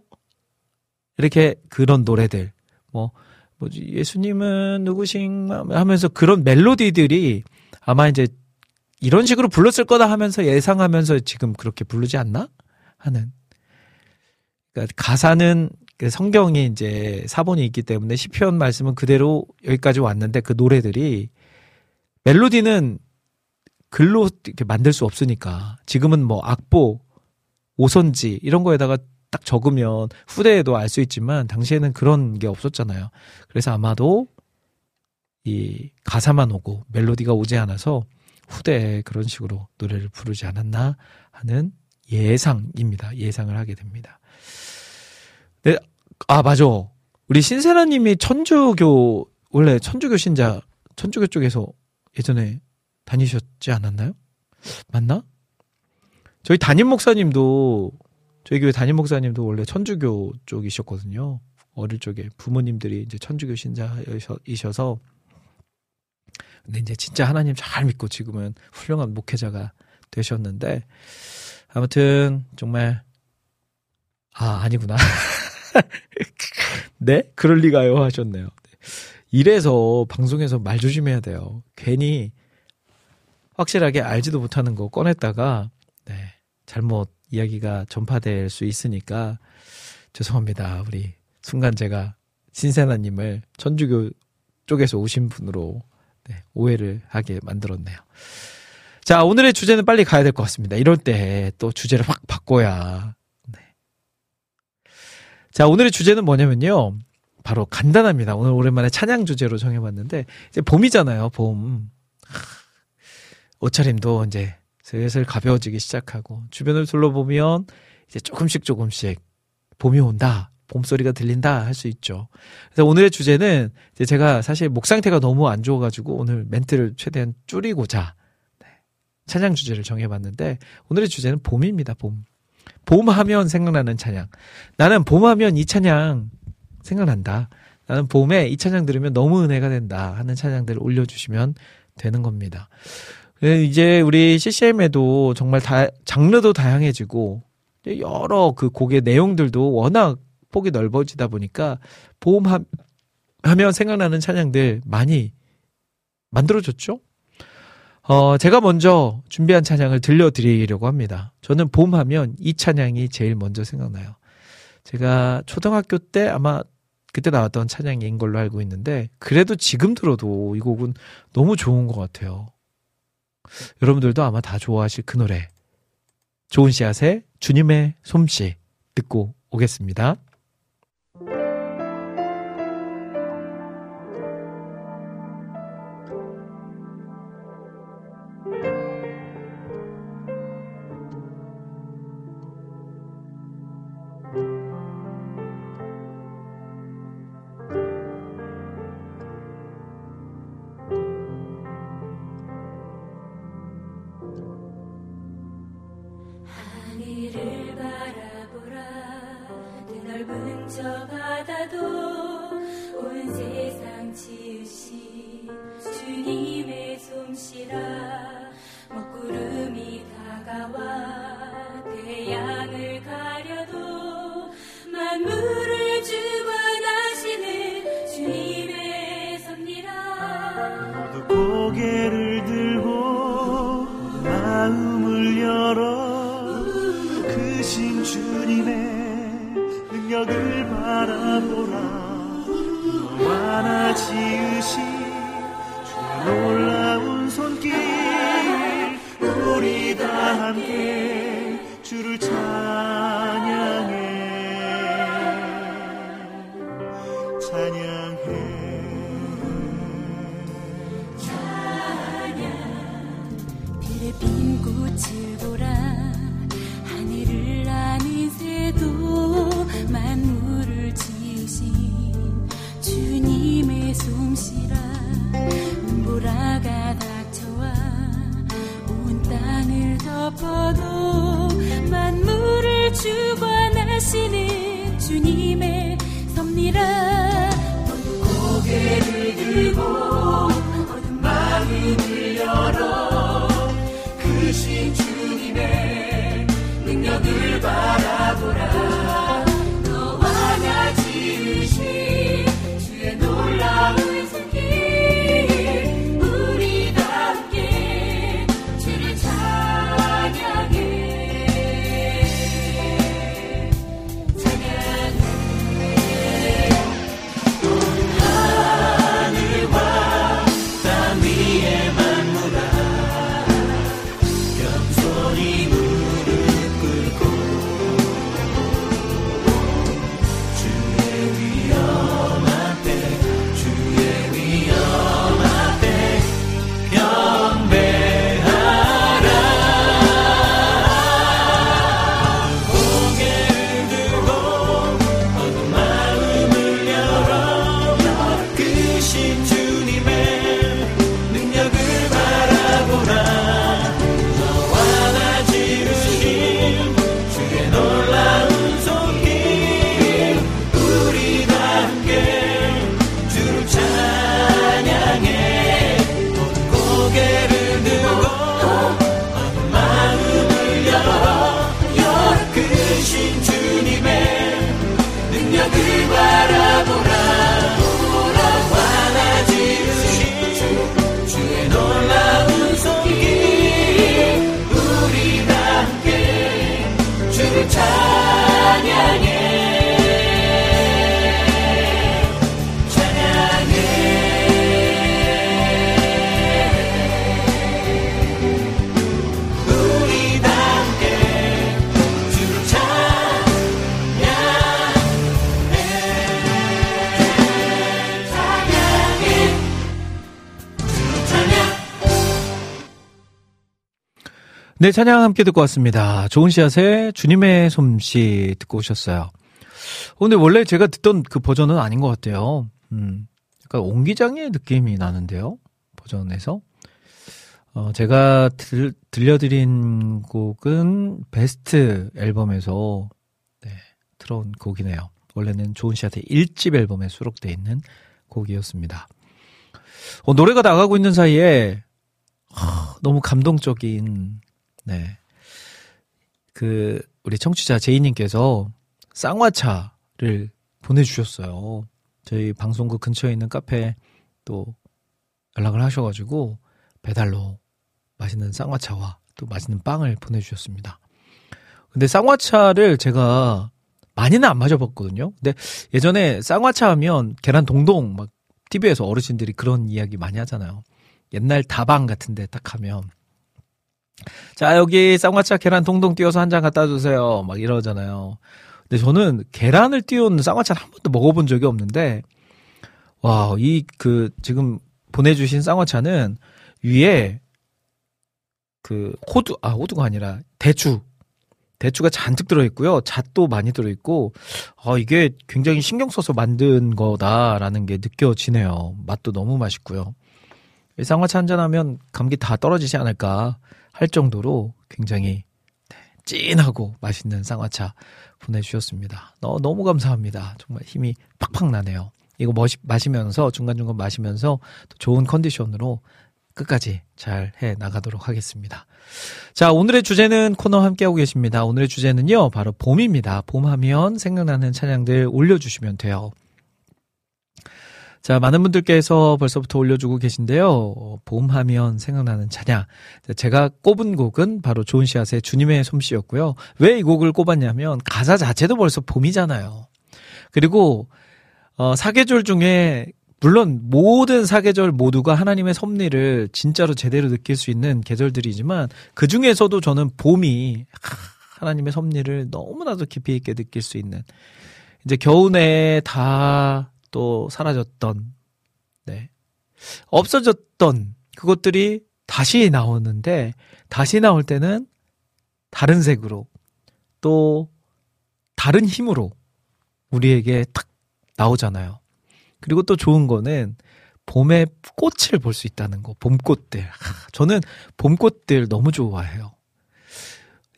이렇게 그런 노래들 뭐 뭐지 예수님은 누구신가 하면서 그런 멜로디들이 아마 이제 이런 식으로 불렀을 거다 하면서 예상하면서 지금 그렇게 부르지 않나 하는 그러니까 가사는 그 성경이 이제 사본이 있기 때문에 시편 말씀은 그대로 여기까지 왔는데 그 노래들이 멜로디는 글로 이렇게 만들 수 없으니까 지금은 뭐 악보 오선지 이런 거에다가 딱 적으면 후대에도 알 수 있지만 당시에는 그런 게 없었잖아요. 그래서 아마도 이 가사만 오고 멜로디가 오지 않아서 후대에 그런 식으로 노래를 부르지 않았나 하는 예상입니다. 예상을 하게 됩니다. 네, 아, 맞아. 우리 신세라님이 천주교, 원래 천주교 신자, 천주교 쪽에서 예전에 다니셨지 않았나요? 맞나? 저희 담임 목사님도 저희 교회 담임 목사님도 원래 천주교 쪽이셨거든요. 어릴 적에 부모님들이 이제 천주교 신자이셔서 근데 이제 진짜 하나님 잘 믿고 지금은 훌륭한 목회자가 되셨는데 아무튼 정말 아 아니구나. 네? 그럴 리가요 하셨네요. 이래서 방송에서 말 조심해야 돼요. 괜히 확실하게 알지도 못하는 거 꺼냈다가 네, 잘못 이야기가 전파될 수 있으니까 죄송합니다. 우리 순간 제가 신세나님을 천주교 쪽에서 오신 분으로 네, 오해를 하게 만들었네요. 자, 오늘의 주제는 빨리 가야 될 것 같습니다. 이럴 때 또 주제를 확 바꿔야. 네. 자, 오늘의 주제는 뭐냐면요. 바로 간단합니다. 오늘 오랜만에 찬양 주제로 정해봤는데, 이제 봄이잖아요, 봄. 옷차림도 이제 슬슬 가벼워지기 시작하고, 주변을 둘러보면 이제 조금씩 조금씩 봄이 온다. 봄소리가 들린다 할 수 있죠. 그래서 오늘의 주제는 이제 제가 사실 목 상태가 너무 안 좋아가지고 오늘 멘트를 최대한 줄이고자 네, 찬양 주제를 정해봤는데 오늘의 주제는 봄입니다. 봄. 봄 하면 생각나는 찬양. 나는 봄 하면 이 찬양 생각난다. 나는 봄에 이 찬양 들으면 너무 은혜가 된다 하는 찬양들을 올려주시면 되는 겁니다. 네, 이제 우리 CCM에도 정말 다, 장르도 다양해지고 여러 그 곡의 내용들도 워낙 폭이 넓어지다 보니까 보험하면 생각나는 찬양들 많이 만들어졌죠? 어, 제가 먼저 준비한 찬양을 들려드리려고 합니다. 저는 봄 하면 이 찬양이 제일 먼저 생각나요. 제가 초등학교 때 아마 그때 나왔던 찬양인 걸로 알고 있는데, 그래도 지금 들어도 이 곡은 너무 좋은 것 같아요. 여러분들도 아마 다 좋아하실 그 노래. 좋은 씨앗의 주님의 솜씨 듣고 오겠습니다. 네, 찬양 함께 듣고 왔습니다. 좋은 씨앗의 주님의 솜씨 듣고 오셨어요. 어, 근데 원래 제가 듣던 그 버전은 아닌 것 같아요. 음, 약간 옹기장의 느낌이 나는데요. 버전에서. 어, 제가 들, 들려드린 곡은 베스트 앨범에서 네, 들어온 곡이네요. 원래는 좋은 씨앗의 1집 앨범에 수록되어 있는 곡이었습니다. 어, 노래가 나가고 있는 사이에 하, 너무 감동적인 네. 그 우리 청취자 제이님께서 쌍화차를 보내주셨어요. 저희 방송국 근처에 있는 카페 또 연락을 하셔가지고 배달로 맛있는 쌍화차와 또 맛있는 빵을 보내주셨습니다. 근데 쌍화차를 제가 많이는 안 마셔봤거든요. 근데 예전에 쌍화차 하면 계란 동동 막 TV에서 어르신들이 그런 이야기 많이 하잖아요. 옛날 다방 같은데 딱 하면 자 여기 쌍화차 계란 동동 띄워서 한 잔 갖다 주세요 막 이러잖아요. 근데 저는 계란을 띄운 쌍화차를 한 번도 먹어본 적이 없는데 와 이 그 지금 보내주신 쌍화차는 위에 그 호두 아 호두가 아니라 대추 대추가 잔뜩 들어있고요. 잣도 많이 들어있고, 아, 이게 굉장히 신경 써서 만든 거다라는 게 느껴지네요. 맛도 너무 맛있고요. 이 쌍화차 한잔하면 감기 다 떨어지지 않을까 할 정도로 굉장히 네, 찐하고 맛있는 쌍화차 보내주셨습니다. 너, 너무 감사합니다. 정말 힘이 팍팍 나네요. 이거 머시, 마시면서, 중간중간 마시면서 또 좋은 컨디션으로 끝까지 잘 해 나가도록 하겠습니다. 자, 오늘의 주제는 코너 함께하고 계십니다. 오늘의 주제는요, 바로 봄입니다. 봄 하면 생각나는 찬양들 올려주시면 돼요. 자, 많은 분들께서 벌써부터 올려주고 계신데요. 어, 봄하면 생각나는 찬양. 자, 제가 꼽은 곡은 바로 좋은 씨앗의 주님의 솜씨였고요. 왜 이 곡을 꼽았냐면 가사 자체도 벌써 봄이잖아요. 그리고 어, 사계절 중에 물론 모든 사계절 모두가 하나님의 섭리를 진짜로 제대로 느낄 수 있는 계절들이지만 그 중에서도 저는 봄이 하나님의 섭리를 너무나도 깊이 있게 느낄 수 있는 이제 겨우내 다 또 사라졌던 네 없어졌던 그것들이 다시 나오는데 다시 나올 때는 다른 색으로 또 다른 힘으로 우리에게 탁 나오잖아요. 그리고 또 좋은 거는 봄에 꽃을 볼 수 있다는 거. 봄꽃들. 하, 저는 봄꽃들 너무 좋아해요.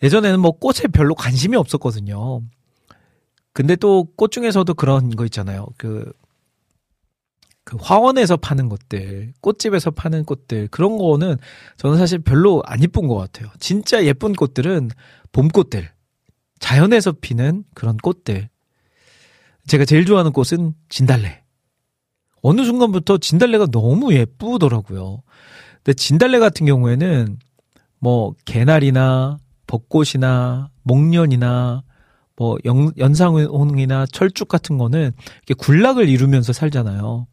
예전에는 뭐 꽃에 별로 관심이 없었거든요. 근데 또 꽃 중에서도 그런 거 있잖아요. 그, 그 화원에서 파는 것들, 꽃집에서 파는 꽃들, 그런 거는 저는 사실 별로 안 이쁜 것 같아요. 진짜 예쁜 꽃들은 봄꽃들. 자연에서 피는 그런 꽃들. 제가 제일 좋아하는 꽃은 진달래. 어느 순간부터 진달래가 너무 예쁘더라고요. 근데 진달래 같은 경우에는 뭐 개나리나 벚꽃이나 목련이나 뭐 연, 연상홍이나 철쭉 같은 거는 이렇게 군락을 이루면서 살잖아요.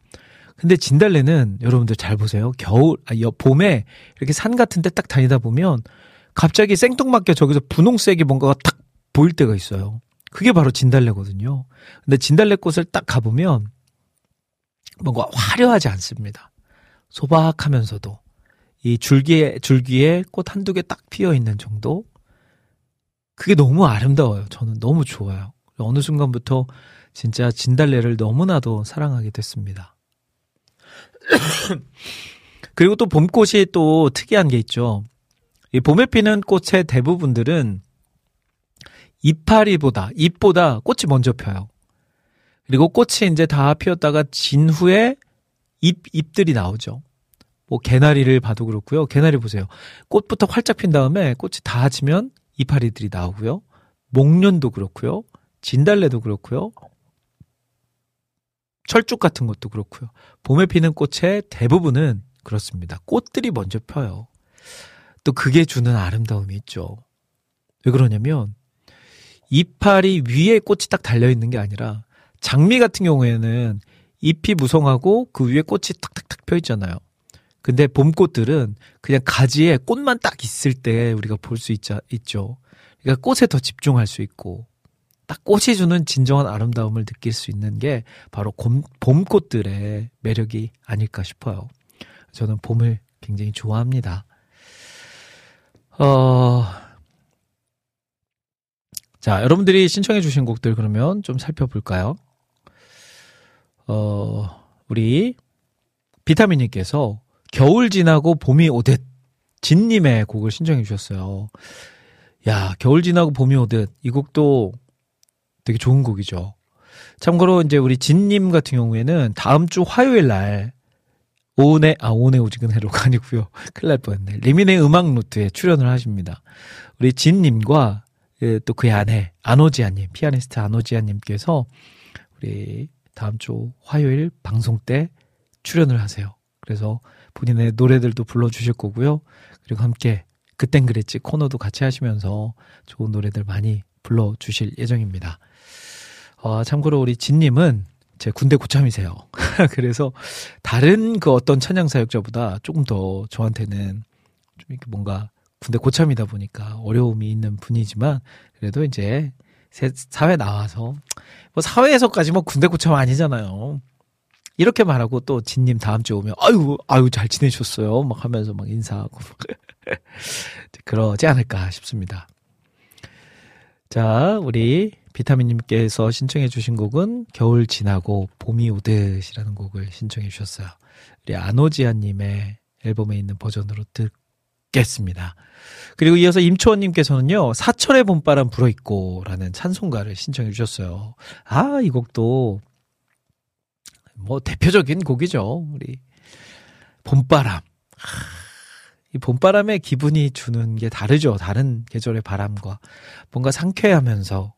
근데 진달래는 여러분들 잘 보세요. 겨울, 아, 여, 봄에 이렇게 산 같은 데 딱 다니다 보면 갑자기 생뚱맞게 저기서 분홍색이 뭔가가 탁 보일 때가 있어요. 그게 바로 진달래거든요. 근데 진달래꽃을 딱 가보면 뭔가 화려하지 않습니다. 소박하면서도 이 줄기에 줄기에 꽃 한두 개 딱 피어 있는 정도. 그게 너무 아름다워요. 저는 너무 좋아요. 어느 순간부터 진짜 진달래를 너무나도 사랑하게 됐습니다. 그리고 또 봄꽃이 또 특이한 게 있죠. 이 봄에 피는 꽃의 대부분들은 이파리보다 잎보다 꽃이 먼저 펴요. 그리고 꽃이 이제 다 피었다가 진 후에 잎 잎들이 나오죠. 뭐 개나리를 봐도 그렇고요. 개나리 보세요. 꽃부터 활짝 핀 다음에 꽃이 다 지면 이파리들이 나오고요. 목련도 그렇고요. 진달래도 그렇고요. 철쭉 같은 것도 그렇고요. 봄에 피는 꽃의 대부분은 그렇습니다. 꽃들이 먼저 펴요. 또 그게 주는 아름다움이 있죠. 왜 그러냐면 이파리 위에 꽃이 딱 달려 있는 게 아니라 장미 같은 경우에는 잎이 무성하고 그 위에 꽃이 탁탁탁 펴 있잖아요. 근데 봄꽃들은 그냥 가지에 꽃만 딱 있을 때 우리가 볼 수 있죠. 그러니까 꽃에 더 집중할 수 있고 딱 꽃이 주는 진정한 아름다움을 느낄 수 있는 게 바로 곰, 봄꽃들의 매력이 아닐까 싶어요. 저는 봄을 굉장히 좋아합니다. 어, 자, 여러분들이 신청해 주신 곡들 그러면 좀 살펴볼까요? 어, 우리 비타민님께서 겨울 지나고 봄이 오듯 진님의 곡을 신청해 주셨어요. 야, 겨울 지나고 봄이 오듯 이 곡도 되게 좋은 곡이죠. 참고로 이제 우리 진님 같은 경우에는 다음 주 화요일 날 오은의 아 오은의 오지근해로가 아니고요. 큰일 날 뻔했네. 리민의 음악 노트에 출연을 하십니다. 우리 진님과 예, 또 그의 아내 안오지아님 피아니스트 안오지아님께서 우리 다음 주 화요일 방송 때 출연을 하세요. 그래서 본인의 노래들도 불러주실 거고요. 그리고 함께 그땐 그랬지 코너도 같이 하시면서 좋은 노래들 많이 불러주실 예정입니다. 어, 참고로 우리 진님은 제 군대 고참이세요. 그래서 다른 그 어떤 찬양 사역자보다 조금 더 저한테는 좀 이렇게 뭔가 군대 고참이다 보니까 어려움이 있는 분이지만 그래도 이제 사회 나와서 뭐 사회에서까지 뭐 군대 고참 아니잖아요. 이렇게 말하고 또 진님 다음 주에 오면 아유 아유 잘 지내셨어요 막 하면서 막 인사하고 그러지 않을까 싶습니다. 자 우리 비타민님께서 신청해 주신 곡은 겨울 지나고 봄이 오듯이라는 곡을 신청해 주셨어요. 우리 안오지아님의 앨범에 있는 버전으로 듣겠습니다. 그리고 이어서 임초원님께서는요, 사철의 봄바람 불어있고라는 찬송가를 신청해 주셨어요. 아, 이 곡도 뭐 대표적인 곡이죠. 우리 봄바람. 이 봄바람의 기분이 주는 게 다르죠. 다른 계절의 바람과 뭔가 상쾌하면서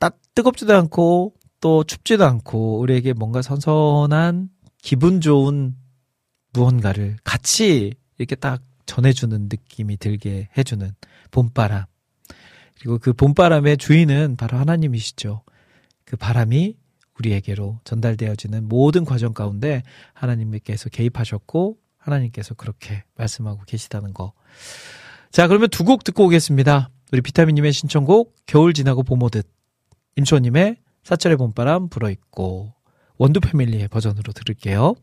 딱 뜨겁지도 않고 또 춥지도 않고 우리에게 뭔가 선선한 기분 좋은 무언가를 같이 이렇게 딱 전해주는 느낌이 들게 해주는 봄바람. 그리고 그 봄바람의 주인은 바로 하나님이시죠. 그 바람이 우리에게로 전달되어지는 모든 과정 가운데 하나님께서 개입하셨고 하나님께서 그렇게 말씀하고 계시다는 거. 자, 그러면 두 곡 듣고 오겠습니다. 우리 비타민님의 신청곡 겨울 지나고 봄 오듯 임초님의 사철의 봄바람 불어있고 원두 패밀리의 버전으로 들을게요.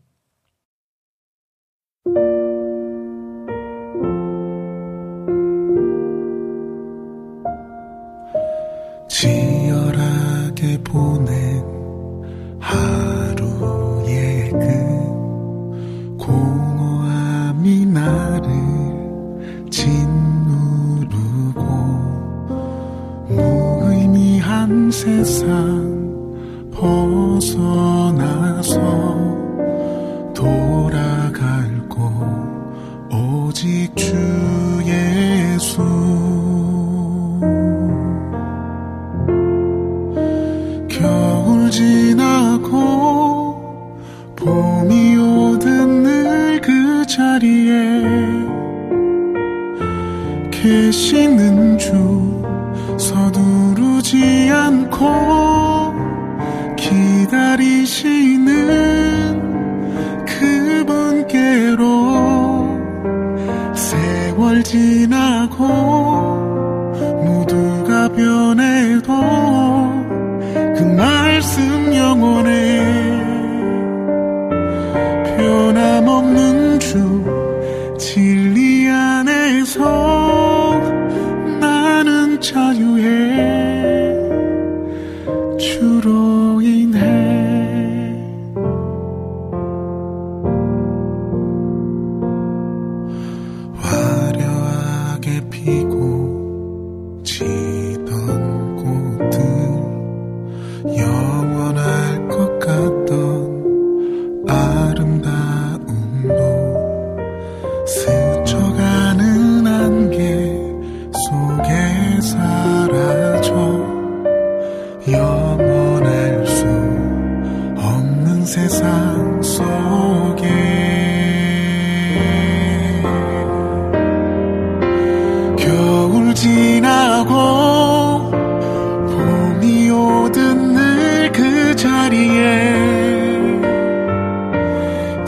치열하게 보낸 나를 짓누르고 무의미한 세상 벗어나서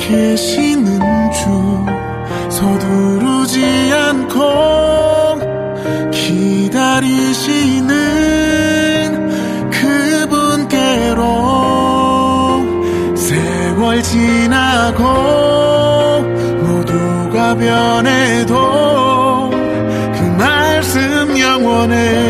계시는 주 서두르지 않고 기다리시는 그분께로 세월 지나고 모두가 변해도 그 말씀 영원해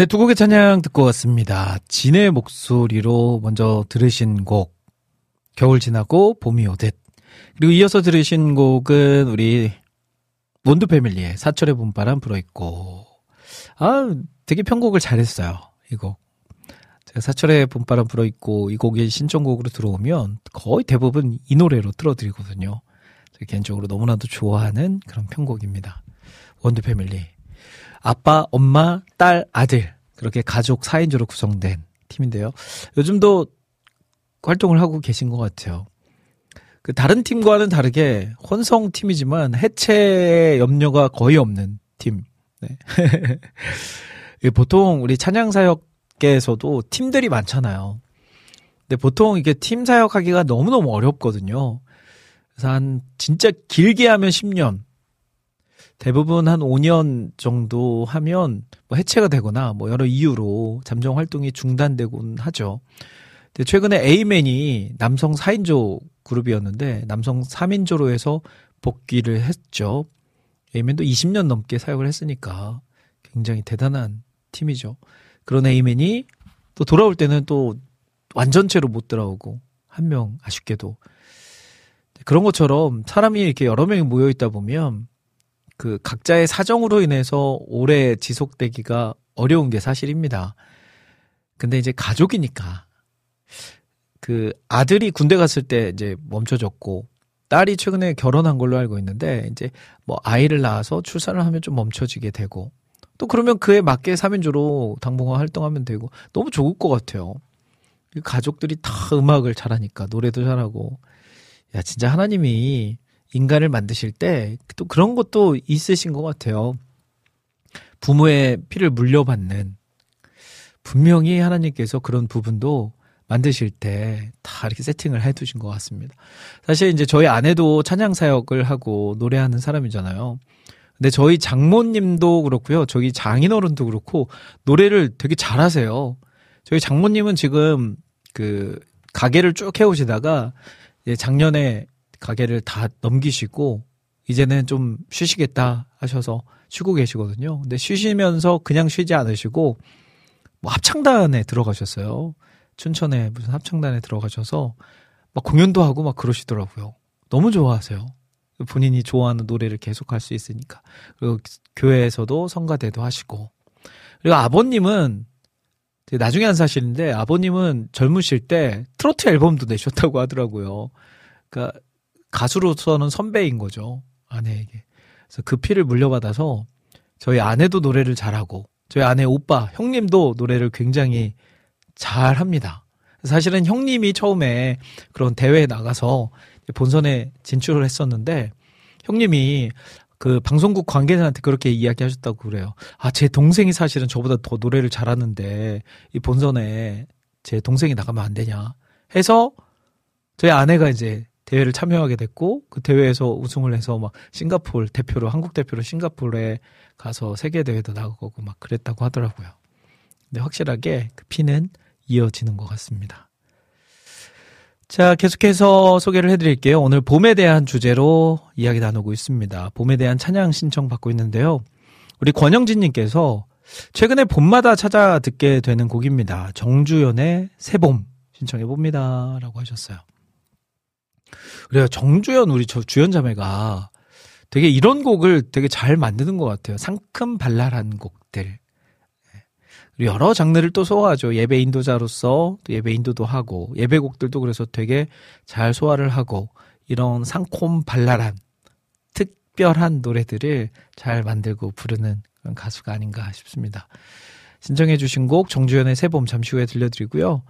네, 두 곡의 찬양 듣고 왔습니다. 진의 목소리로 먼저 들으신 곡, 겨울 지나고 봄이 오듯. 그리고 이어서 들으신 곡은 우리 몬드 패밀리의 사철의 봄바람 불어있고. 아, 되게 편곡을 잘했어요. 이 곡. 제가 사철의 봄바람 불어있고 이 곡이 신청곡으로 들어오면 거의 대부분 이 노래로 틀어드리거든요. 개인적으로 너무나도 좋아하는 그런 편곡입니다. 원드 패밀리. 아빠, 엄마, 딸, 아들. 그렇게 가족 4인조로 구성된 팀인데요. 요즘도 활동을 하고 계신 것 같아요. 그 다른 팀과는 다르게 혼성 팀이지만 해체 염려가 거의 없는 팀. 네. 보통 우리 찬양 사역계에서도 팀들이 많잖아요. 근데 보통 이게 팀 사역하기가 너무너무 어렵거든요. 그래서 한 진짜 길게 하면 10년, 대부분 한 5년 정도 하면 뭐 해체가 되거나 뭐 여러 이유로 잠정 활동이 중단되곤 하죠. 근데 최근에 에이맨이 남성 4인조 그룹이었는데 남성 3인조로 해서 복귀를 했죠. 에이맨도 20년 넘게 사역을 했으니까 굉장히 대단한 팀이죠. 그런 에이맨이 또 돌아올 때는 또 완전체로 못 돌아오고 한 명 아쉽게도 그런 것처럼 사람이 이렇게 여러 명이 모여 있다 보면 그 각자의 사정으로 인해서 오래 지속되기가 어려운 게 사실입니다. 근데 이제 가족이니까 그 아들이 군대 갔을 때 이제 멈춰졌고 딸이 최근에 결혼한 걸로 알고 있는데 이제 뭐 아이를 낳아서 출산을 하면 좀 멈춰지게 되고 또 그러면 그에 맞게 3인조로 당분간 활동하면 되고 너무 좋을 것 같아요. 가족들이 다 음악을 잘하니까 노래도 잘하고 야 진짜 하나님이 인간을 만드실 때 또 그런 것도 있으신 것 같아요. 부모의 피를 물려받는 분명히 하나님께서 그런 부분도 만드실 때 다 이렇게 세팅을 해 두신 것 같습니다. 사실 이제 저희 아내도 찬양 사역을 하고 노래하는 사람이잖아요. 근데 저희 장모님도 그렇고요. 저희 장인어른도 그렇고 노래를 되게 잘하세요. 저희 장모님은 지금 그 가게를 쭉 해오시다가 작년에 가게를 다 넘기시고 이제는 좀 쉬시겠다 하셔서 쉬고 계시거든요. 근데 쉬시면서 그냥 쉬지 않으시고 뭐 합창단에 들어가셨어요. 춘천에 무슨 합창단에 들어가셔서 막 공연도 하고 막 그러시더라고요. 너무 좋아하세요. 본인이 좋아하는 노래를 계속 할 수 있으니까. 그리고 교회에서도 성가대도 하시고. 그리고 아버님은 나중에 한 사실인데 아버님은 젊으실 때 트로트 앨범도 내셨다고 하더라고요. 그러니까 가수로서는 선배인 거죠. 아내에게. 그래서 그 피를 물려받아서 저희 아내도 노래를 잘하고 저희 아내 오빠, 형님도 노래를 굉장히 잘 합니다. 사실은 형님이 처음에 그런 대회에 나가서 본선에 진출을 했었는데 형님이 그 방송국 관계자한테 그렇게 이야기하셨다고 그래요. 아, 제 동생이 사실은 저보다 더 노래를 잘하는데 이 본선에 제 동생이 나가면 안 되냐 해서 저희 아내가 이제 대회를 참여하게 됐고 그 대회에서 우승을 해서 막 싱가폴 대표로 한국 대표로 싱가폴에 가서 세계 대회도 나가고 막 그랬다고 하더라고요. 근데 확실하게 그 피는 이어지는 것 같습니다. 자, 계속해서 소개를 해드릴게요. 오늘 봄에 대한 주제로 이야기 나누고 있습니다. 봄에 대한 찬양 신청 받고 있는데요. 우리 권영진님께서 최근에 봄마다 찾아 듣게 되는 곡입니다. 정주연의 새봄 신청해 봅니다. 라고 하셨어요. 그래요. 정주연 우리 저 주연 자매가 되게 이런 곡을 되게 잘 만드는 것 같아요. 상큼 발랄한 곡들. 그리고 여러 장르를 또 소화하죠. 예배 인도자로서 또 예배 인도도 하고 예배곡들도 그래서 되게 잘 소화를 하고 이런 상콤 발랄한 특별한 노래들을 잘 만들고 부르는 그런 가수가 아닌가 싶습니다. 신청해 주신 곡 정주연의 새봄 잠시 후에 들려드리고요.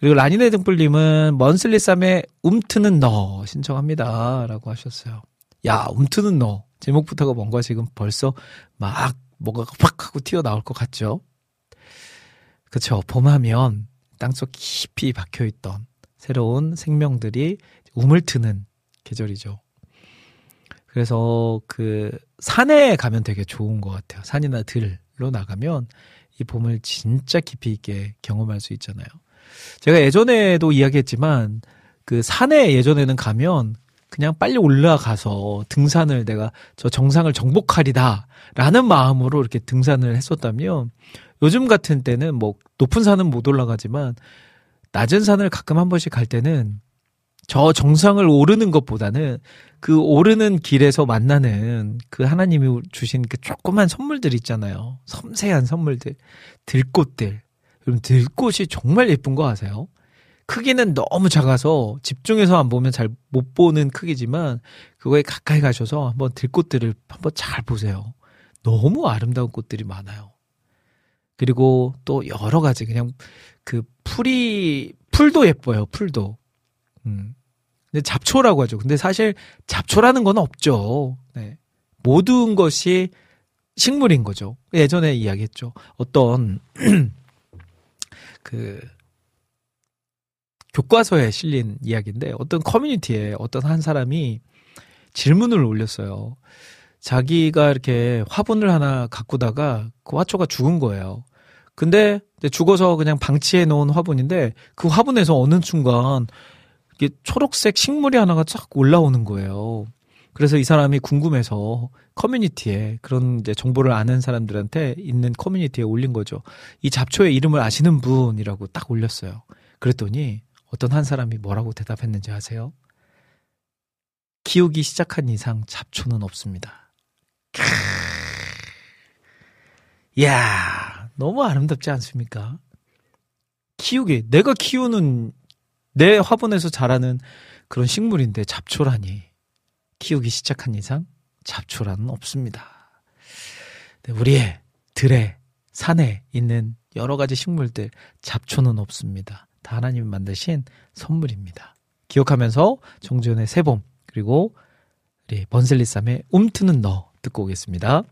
그리고 라니네 등불님은 먼슬리 쌈의 움트는 너 신청합니다. 라고 하셨어요. 야, 움트는 너. 제목부터가 뭔가 지금 벌써 막 뭐가 팍 하고 튀어나올 것 같죠? 그쵸. 봄하면 땅속 깊이 박혀있던 새로운 생명들이 우물 트는 계절이죠. 그래서 그 산에 가면 되게 좋은 것 같아요. 산이나 들로 나가면 이 봄을 진짜 깊이 있게 경험할 수 있잖아요. 제가 예전에도 이야기했지만 그 산에 예전에는 가면 그냥 빨리 올라가서 등산을 내가 저 정상을 정복하리다 라는 마음으로 이렇게 등산을 했었다면 요즘 같은 때는 뭐 높은 산은 못 올라가지만 낮은 산을 가끔 한 번씩 갈 때는 저 정상을 오르는 것보다는 그 오르는 길에서 만나는 그 하나님이 주신 그 조그만 선물들 있잖아요. 섬세한 선물들. 들꽃들. 여러분, 들꽃이 정말 예쁜 거 아세요? 크기는 너무 작아서 집중해서 안 보면 잘 못 보는 크기지만 그거에 가까이 가셔서 한번 들꽃들을 한번 잘 보세요. 너무 아름다운 꽃들이 많아요. 그리고 또 여러 가지 그냥 그 풀이 풀도 예뻐요. 풀도. 음. 근데 잡초라고 하죠. 근데 사실 잡초라는 건 없죠. 네. 모든 것이 식물인 거죠. 예전에 이야기했죠. 어떤 그 교과서에 실린 이야기인데 어떤 커뮤니티에 어떤 한 사람이 질문을 올렸어요. 자기가 이렇게 화분을 하나 가꾸다가 그 화초가 죽은 거예요. 근데 죽어서 그냥 방치해 놓은 화분인데 그 화분에서 어느 순간 이게 초록색 식물이 하나가 쫙 올라오는 거예요. 그래서 이 사람이 궁금해서 커뮤니티에 그런 이제 정보를 아는 사람들한테 있는 커뮤니티에 올린 거죠. 이 잡초의 이름을 아시는 분이라고 딱 올렸어요. 그랬더니 어떤 한 사람이 뭐라고 대답했는지 아세요? 키우기 시작한 이상 잡초는 없습니다. 캬. 이야, 너무 아름답지 않습니까? 키우기, 내가 키우는 내 화분에서 자라는 그런 식물인데 잡초라니. 키우기 시작한 이상 잡초라는 없습니다. 네, 우리의 들에, 산에 있는 여러 가지 식물들, 잡초는 없습니다. 다 하나님이 만드신 선물입니다. 기억하면서 정지현의 새봄, 그리고 우리 번슬리쌈의 움트는 너 듣고 오겠습니다.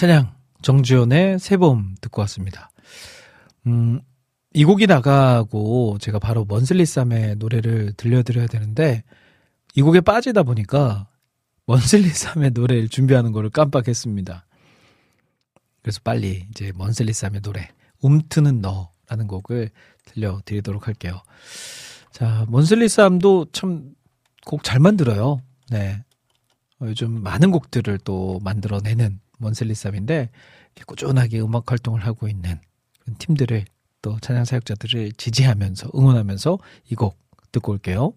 찬양, 정주현의 새봄 듣고 왔습니다. 음, 이 곡이 나가고 제가 바로 먼슬리쌈의 노래를 들려드려야 되는데, 이 곡에 빠지다 보니까 먼슬리쌈의 노래를 준비하는 거를 깜빡했습니다. 그래서 빨리 이제 먼슬리쌈의 노래, 움트는 너라는 곡을 들려드리도록 할게요. 자, 먼슬리쌈도 참 곡 잘 만들어요. 네. 어, 요즘 많은 곡들을 또 만들어내는 먼슬리쌈인데 이렇게 꾸준하게 음악 활동을 하고 있는 팀들을 또 찬양 사역자들을 지지하면서 응원하면서 이 곡 듣고 올게요.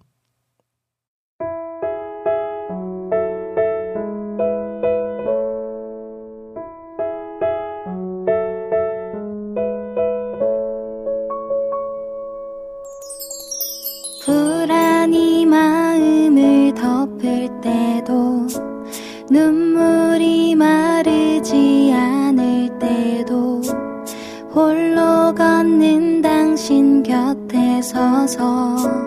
곁에 서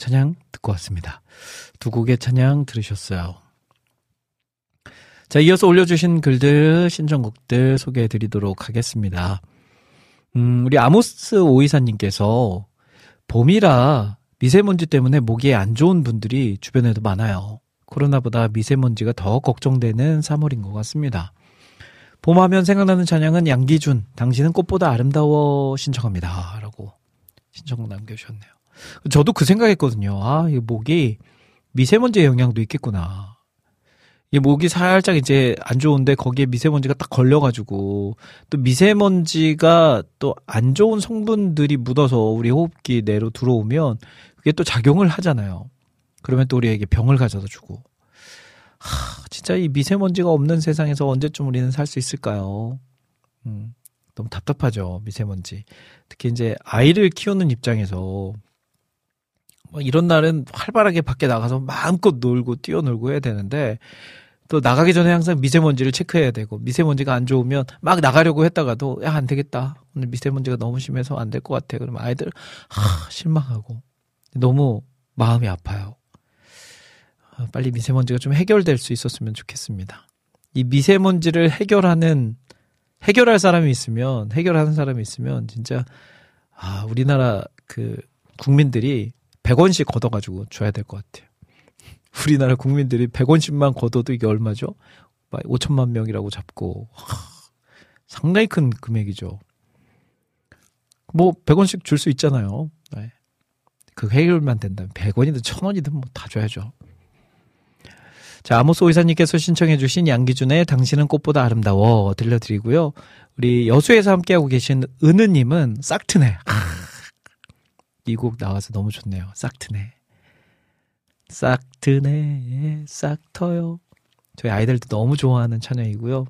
찬양 듣고 왔습니다. 두 곡의 찬양 들으셨어요. 자, 이어서 올려주신 글들, 신청곡들 소개해 드리도록 하겠습니다. 음, 우리 아모스 오이사님께서 봄이라 미세먼지 때문에 모기에 안 좋은 분들이 주변에도 많아요. 코로나보다 미세먼지가 더 걱정되는 3월인 것 같습니다. 봄하면 생각나는 찬양은 양기준, 당신은 꽃보다 아름다워 신청합니다. 라고 신청 남겨주셨네요. 저도 그 생각했거든요. 아, 이 목이 미세먼지의 영향도 있겠구나. 이 목이 살짝 이제 안 좋은데 거기에 미세먼지가 딱 걸려가지고 또 미세먼지가 또 안 좋은 성분들이 묻어서 우리 호흡기 내로 들어오면 그게 또 작용을 하잖아요. 그러면 또 우리에게 병을 가져다 주고. 하, 진짜 이 미세먼지가 없는 세상에서 언제쯤 우리는 살 수 있을까요? 음, 너무 답답하죠, 미세먼지. 특히 이제 아이를 키우는 입장에서 뭐 이런 날은 활발하게 밖에 나가서 마음껏 놀고 뛰어놀고 해야 되는데 또 나가기 전에 항상 미세먼지를 체크해야 되고 미세먼지가 안 좋으면 막 나가려고 했다가도 야 안 되겠다. 오늘 미세먼지가 너무 심해서 안 될 것 같아. 그러면 아이들 하 실망하고 너무 마음이 아파요. 아, 빨리 미세먼지가 좀 해결될 수 있었으면 좋겠습니다. 이 미세먼지를 해결하는 해결할 사람이 있으면 해결하는 사람이 있으면 진짜 아, 우리나라 그 국민들이 100원씩 걷어가지고 줘야 될 것 같아요. 우리나라 국민들이 100원씩만 걷어도 이게 얼마죠? 5천만 명이라고 잡고 하, 상당히 큰 금액이죠. 뭐 100원씩 줄 수 있잖아요. 네. 그 해결만 된다면 100원이든 1000원이든 뭐 다 줘야죠. 자, 아모스 오이사님께서 신청해주신 양기준의 당신은 꽃보다 아름다워 들려드리고요. 우리 여수에서 함께하고 계신 은우님은 싹트네. 이곡 나와서 너무 좋네요. 싹트네. 싹트네, 싹터요. 저희 아이들도 너무 좋아하는 찬양이고요.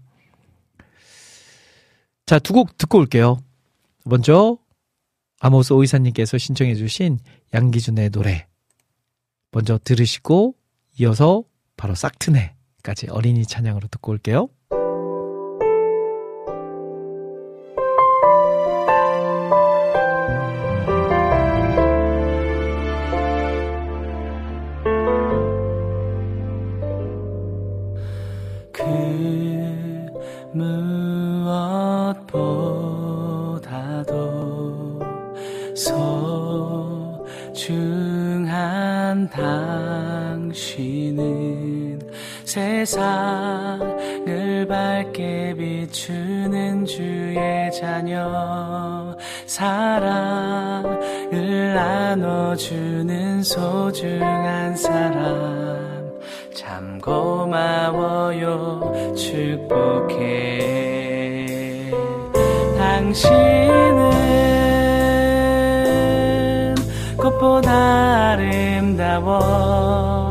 자, 두 곡 듣고 올게요. 먼저 아모스 오이사님께서 신청해 주신 양기준의 노래 먼저 들으시고 이어서 바로 싹트네까지 어린이 찬양으로 듣고 올게요. 나눠주는 소중한 사람. 참 고마워요 축복해. 당신은 꽃보다 아름다워.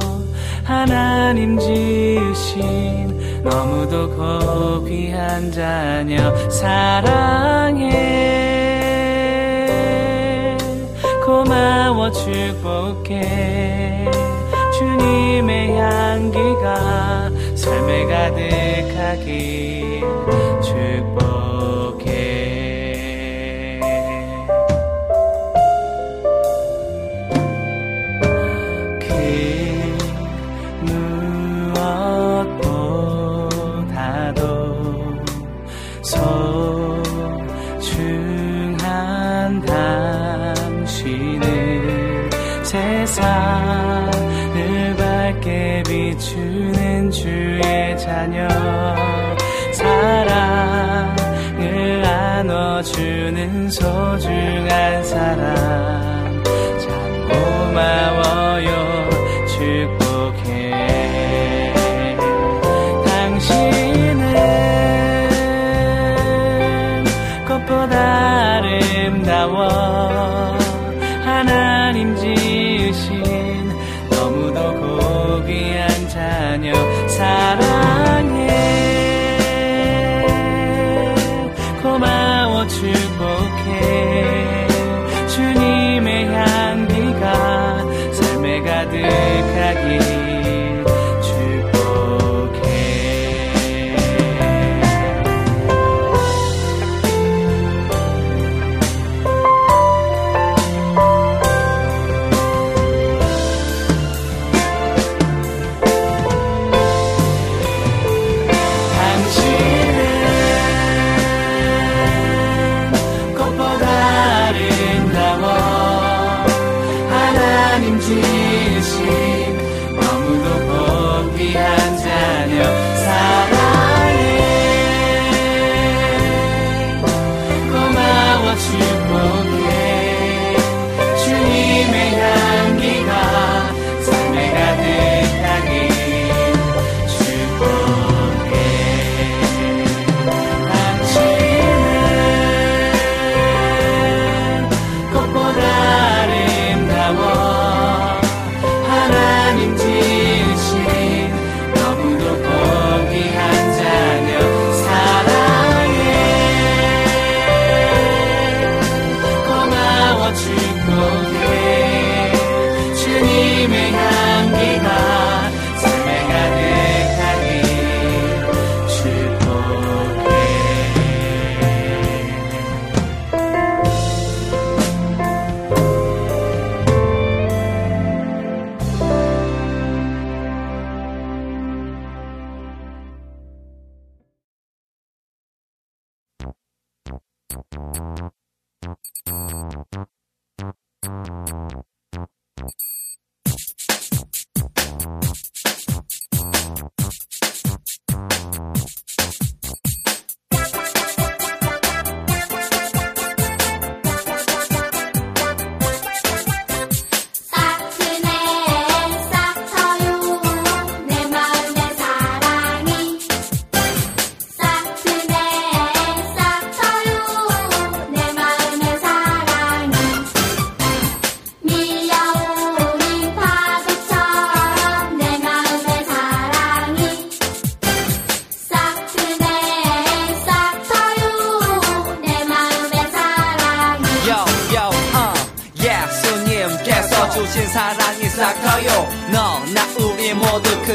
하나님 지으신 너무도 고귀한 자녀. 사랑해 축복해. 주님의 향기가 삶에 가득하길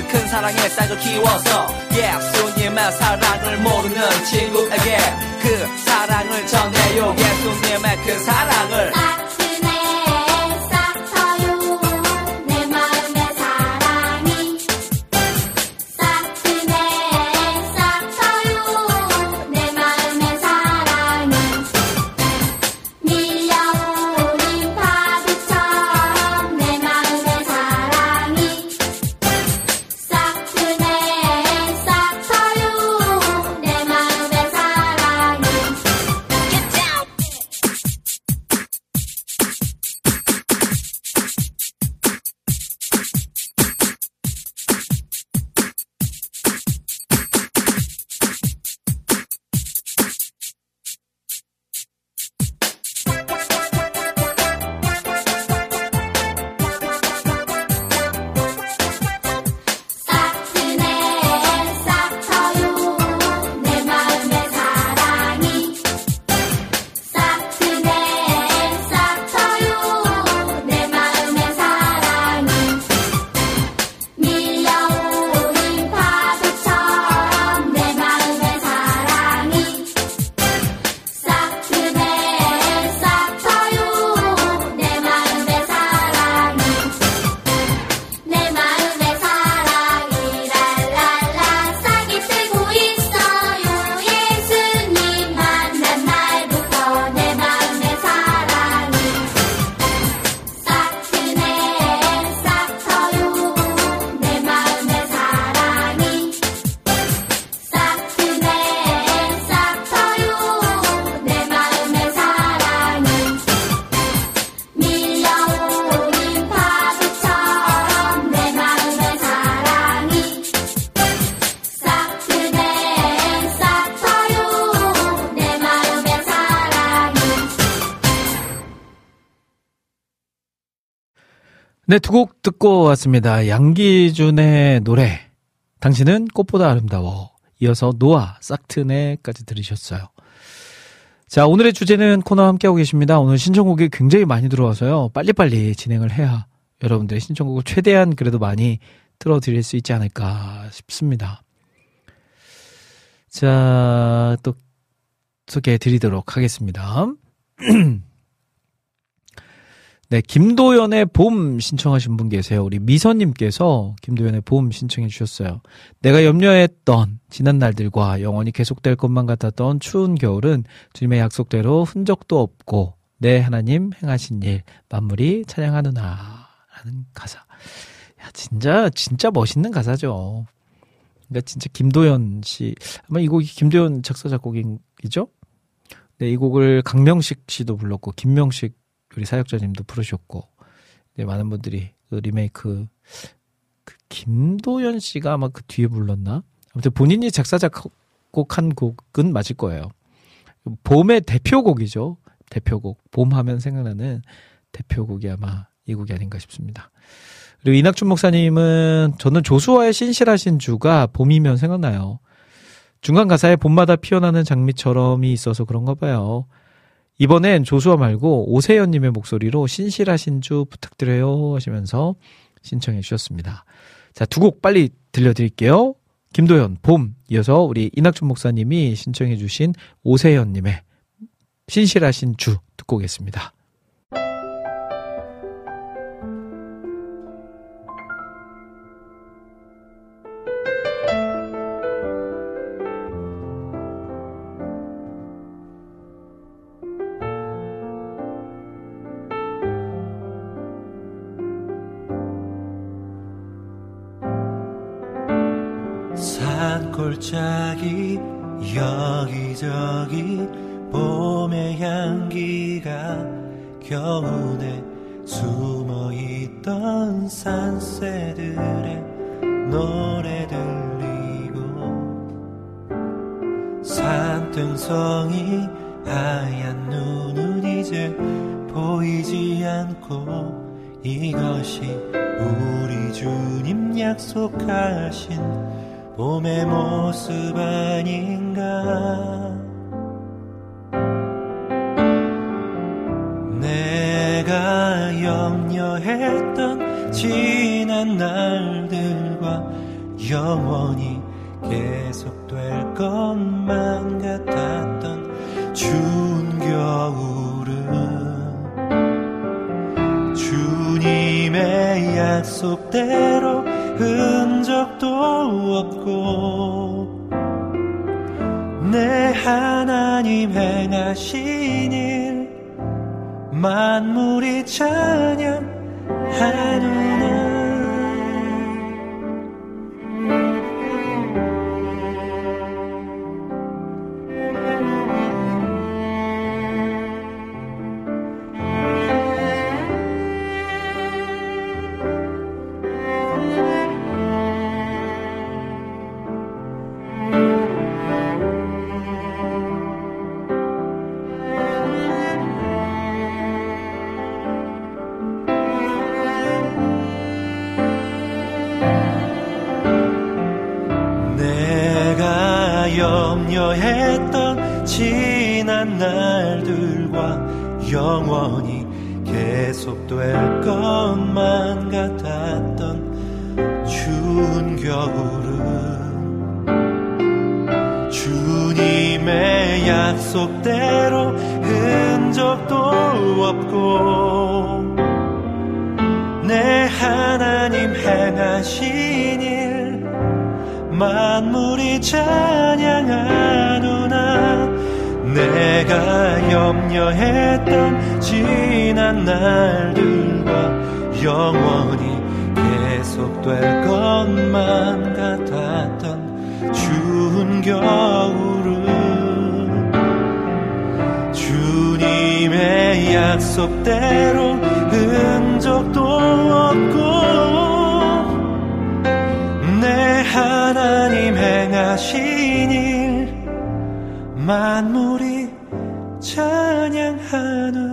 그 큰 사랑의 싹을 키워서 예수님의 사랑을 모르는 친구에게 네, 두 곡 듣고 왔습니다. 양기준의 노래. 당신은 꽃보다 아름다워. 이어서 노아, 싹트네까지 들으셨어요. 자, 오늘의 주제는 코너 함께하고 계십니다. 오늘 신청곡이 굉장히 많이 들어와서요. 빨리빨리 진행을 해야 여러분들의 신청곡을 최대한 그래도 많이 틀어드릴 수 있지 않을까 싶습니다. 자, 또 소개해 드리도록 하겠습니다. 네, 김도연의 봄 신청하신 분 계세요. 우리 미선님께서 김도연의 봄 신청해 주셨어요. 내가 염려했던 지난 날들과 영원히 계속될 것만 같았던 추운 겨울은 주님의 약속대로 흔적도 없고 내 하나님 행하신 일 만물이 찬양하느나 라는 가사. 야, 진짜 진짜 멋있는 가사죠. 그러니까 진짜 김도연 씨 아마 이 곡이 김도연 작사 작곡이죠? 네, 이 곡을 강명식 씨도 불렀고 김명식 우리 사역자님도 부르셨고 네, 많은 분들이 그 리메이크 그 김도연 씨가 아마 그 뒤에 불렀나? 아무튼 본인이 작사 작곡한 곡은 맞을 거예요. 봄의 대표곡이죠. 대표곡. 봄 하면 생각나는 대표곡이 아마 이 곡이 아닌가 싶습니다. 그리고 이낙준 목사님은 저는 조수와의 신실하신 주가 봄이면 생각나요. 중간 가사에 봄마다 피어나는 장미처럼이 있어서 그런가 봐요. 이번엔 조수아 말고 오세연님의 목소리로 신실하신 주 부탁드려요 하시면서 신청해 주셨습니다. 자, 두 곡 빨리 들려드릴게요. 김도현, 봄. 이어서 우리 이낙준 목사님이 신청해 주신 오세연님의 신실하신 주 듣고 오겠습니다. 모습에 신 일 만물이 찬양하는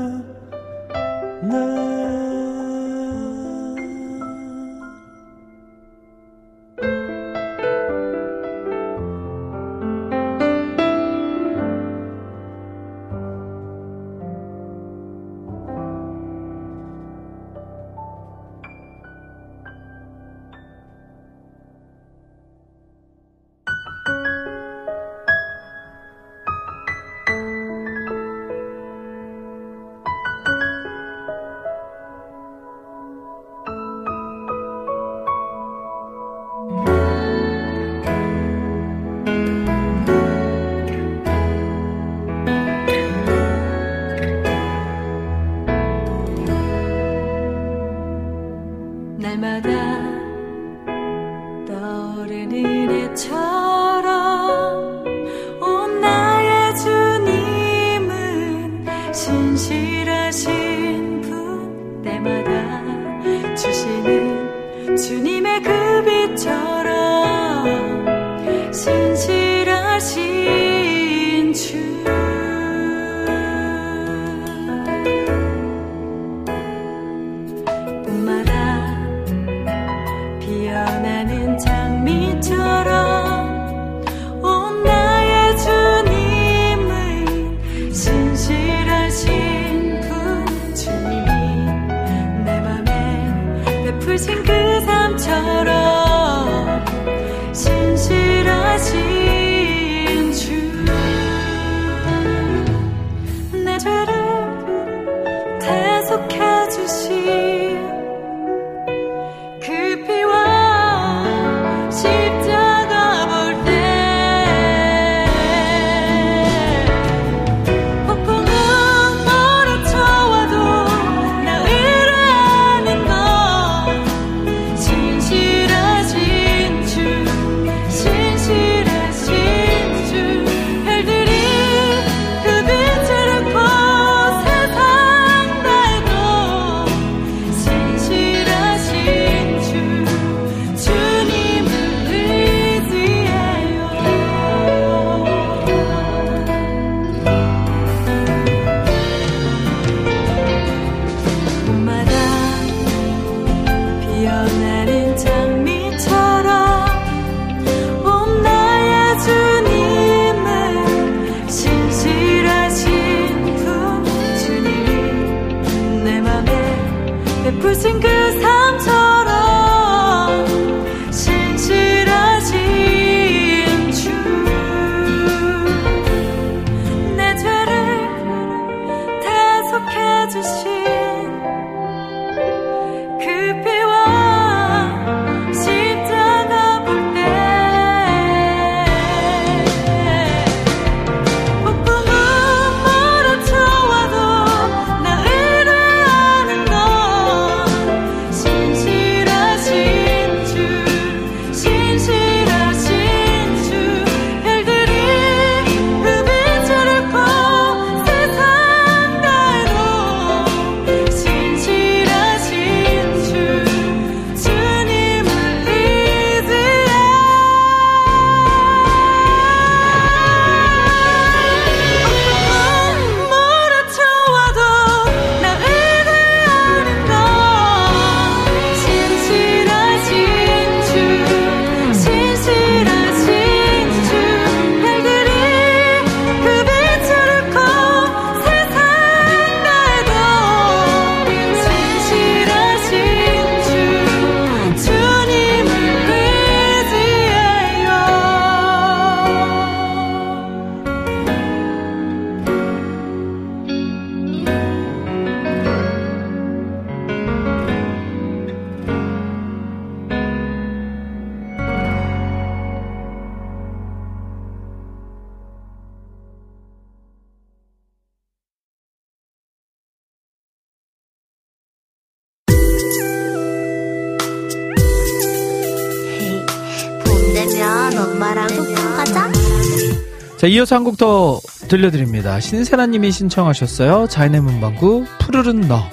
자, 이어서 한 곡 더 들려드립니다. 신세라님이 신청하셨어요. 자연의 문방구, 푸르른 너.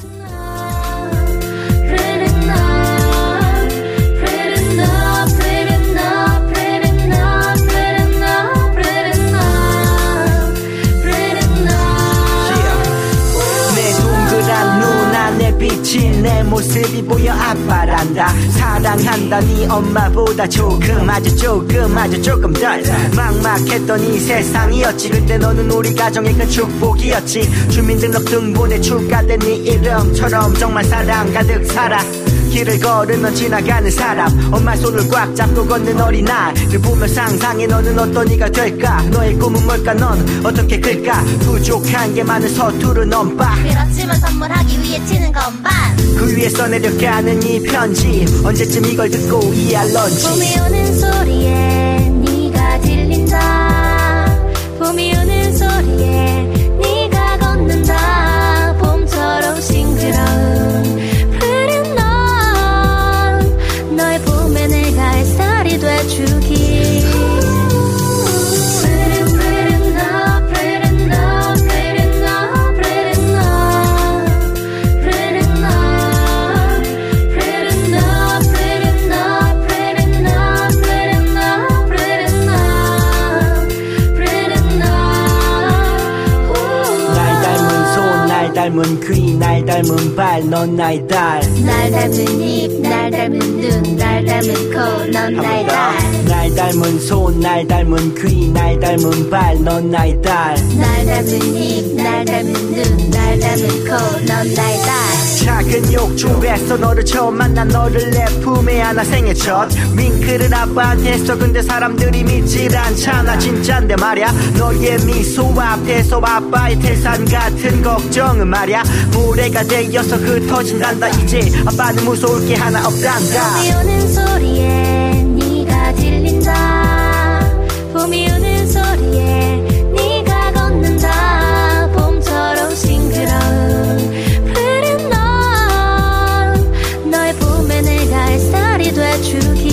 아빠란다 사랑한다 네 엄마보다 조금 아주 조금 아주 조금 덜. 막막했던 이 세상이었지. 그때 너는 우리 가정의 큰 축복이었지. 주민등록등본에 출가된 네 이름처럼 정말 사랑 가득 살아 길을 걸으면 지나가는 사람. 엄마 손을 꽉 잡고 걷는 어린아이를 보며 상상해 너는 어떤 이가 될까? 너의 꿈은 뭘까? 넌 어떻게 클까? 부족한 게 많은 서투른 엄빠 그렇지만 선물하기 위해 치는 건반. 그 위에 써내려가는 이 편지. 언제쯤 이걸 듣고 이해할런지. 봄이 오는 소리에 네가 들린다. 봄이 오는 woman creep. 날 닮은 발, 넌 나의 딸. 날 닮은 입, 날 닮은 눈, 날 닮은 코, 넌 나의 딸. 날 닮은 손, 날 닮은 귀, 날 닮은 발, 넌 나의 딸. 날 닮은 입, 날 닮은 눈, 날 닮은 코, 넌 나의 딸. 작은 욕조에서 너를 처음 만난 너를 내 품에 안아 생애 첫 윙크를 아빠한테 했어 근데 사람들이 믿질 않잖아 진짠데 말야 너의 미소 앞에서 아빠의 태산 같은 걱정은 말야 모래가 되어서 흩어진단다. 이제 아빠는 무서울 게 하나 없단다. 봄이 오는 소리에 네가 들린다. 봄이 오는 소리에 네가 걷는다. 봄처럼 싱그러운 푸른 넌 너의 봄에 내가 햇살이 돼주기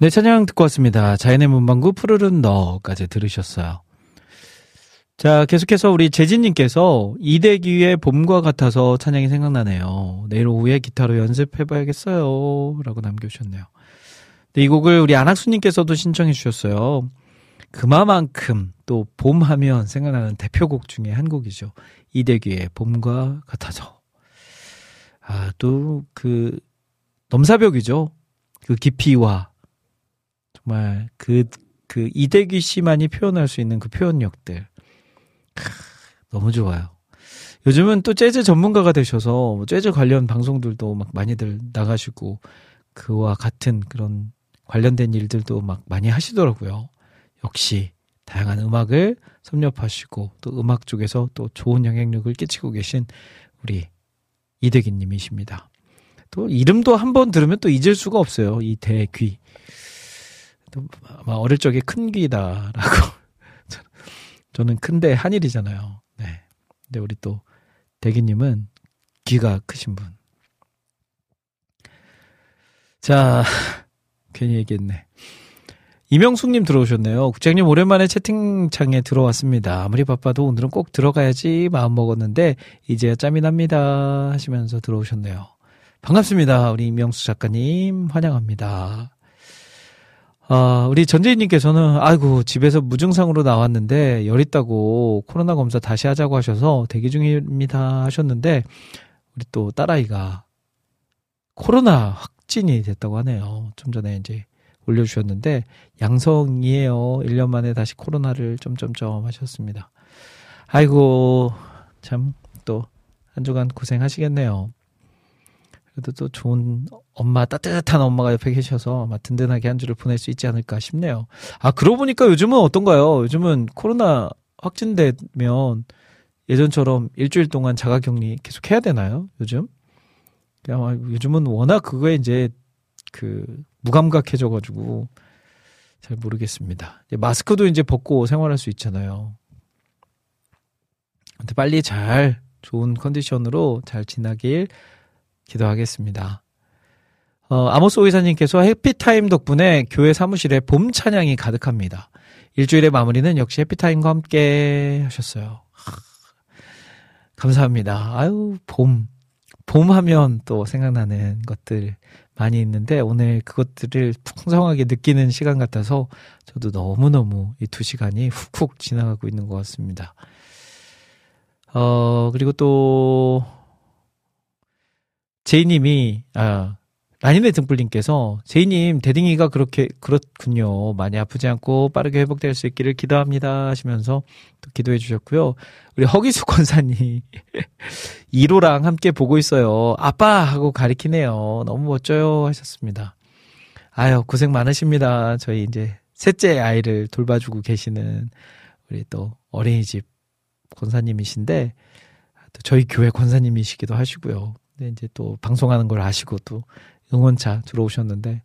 네, 찬양 듣고 왔습니다. 자연의 문방구 푸르른 너까지 들으셨어요. 자, 계속해서 우리 재진님께서 이대기의 봄과 같아서 찬양이 생각나네요. 내일 오후에 기타로 연습해봐야겠어요. 라고 남겨주셨네요. 네, 이 곡을 우리 안학수님께서도 신청해 주셨어요. 그마만큼 또 봄 하면 생각나는 대표곡 중에 한 곡이죠. 이대기의 봄과 같아서. 아, 또 그 넘사벽이죠. 그 깊이와 정말 그, 그 이대기 씨만이 표현할 수 있는 그 표현력들. 크, 너무 좋아요. 요즘은 또 재즈 전문가가 되셔서 뭐 재즈 관련 방송들도 막 많이들 나가시고 그와 같은 그런 관련된 일들도 막 많이 하시더라고요. 역시 다양한 음악을 섭렵하시고 또 음악 쪽에서 또 좋은 영향력을 끼치고 계신 우리 이대기 님이십니다. 또 이름도 한 번 들으면 또 잊을 수가 없어요. 이 대귀. 또 아마 어릴 적에 큰 귀다라고 저는 큰데 한일이잖아요. 네. 근데 우리 또 대기님은 귀가 크신 분. 자, 괜히 얘기했네. 이명숙님 들어오셨네요. 국장님 오랜만에 채팅창에 들어왔습니다. 아무리 바빠도 오늘은 꼭 들어가야지 마음 먹었는데 이제야 짬이 납니다 하시면서 들어오셨네요. 반갑습니다. 우리 이명숙 작가님 환영합니다. 아, 우리 전재희님께서는 아이고 집에서 무증상으로 나왔는데 열 있다고 코로나 검사 다시 하자고 하셔서 대기 중입니다 하셨는데 우리 또 딸아이가 코로나 확진이 됐다고 하네요. 좀 전에 이제 올려주셨는데 양성이에요. 1년 만에 다시 코로나를 점점점 하셨습니다. 아이고 참 또 한 주간 고생하시겠네요. 그래도 또 좋은 엄마, 따뜻한 엄마가 옆에 계셔서 아마 든든하게 한 주를 보낼 수 있지 않을까 싶네요. 아, 그러고 보니까 요즘은 어떤가요? 요즘은 코로나 확진되면 예전처럼 일주일 동안 자가 격리 계속 해야 되나요? 요즘? 그냥 아, 요즘은 워낙 그거에 이제 그 무감각해져가지고 잘 모르겠습니다. 이제 마스크도 이제 벗고 생활할 수 있잖아요. 근데 빨리 잘 좋은 컨디션으로 잘 지나길 기도하겠습니다. 어, 아모스 오이사님께서 해피타임 덕분에 교회 사무실에 봄 찬양이 가득합니다. 일주일의 마무리는 역시 해피타임과 함께 하셨어요. 하, 감사합니다. 아유, 봄. 봄 하면 또 생각나는 것들 많이 있는데 오늘 그것들을 풍성하게 느끼는 시간 같아서 저도 너무너무 이 두 시간이 훅훅 지나가고 있는 것 같습니다. 어, 그리고 또, 제이님이, 아, 라니네 등불님께서, 제이님, 대딩이가 그렇게, 그렇군요. 많이 아프지 않고 빠르게 회복될 수 있기를 기도합니다. 하시면서 또 기도해 주셨고요. 우리 허기수 권사님, 1호랑 함께 보고 있어요. 아빠! 하고 가리키네요. 너무 멋져요. 하셨습니다. 아유, 고생 많으십니다. 저희 이제 셋째 아이를 돌봐주고 계시는 우리 또 어린이집 권사님이신데 또 저희 교회 권사님이시기도 하시고요. 근데 이제 또 방송하는 걸 아시고 또 응원차 들어오셨는데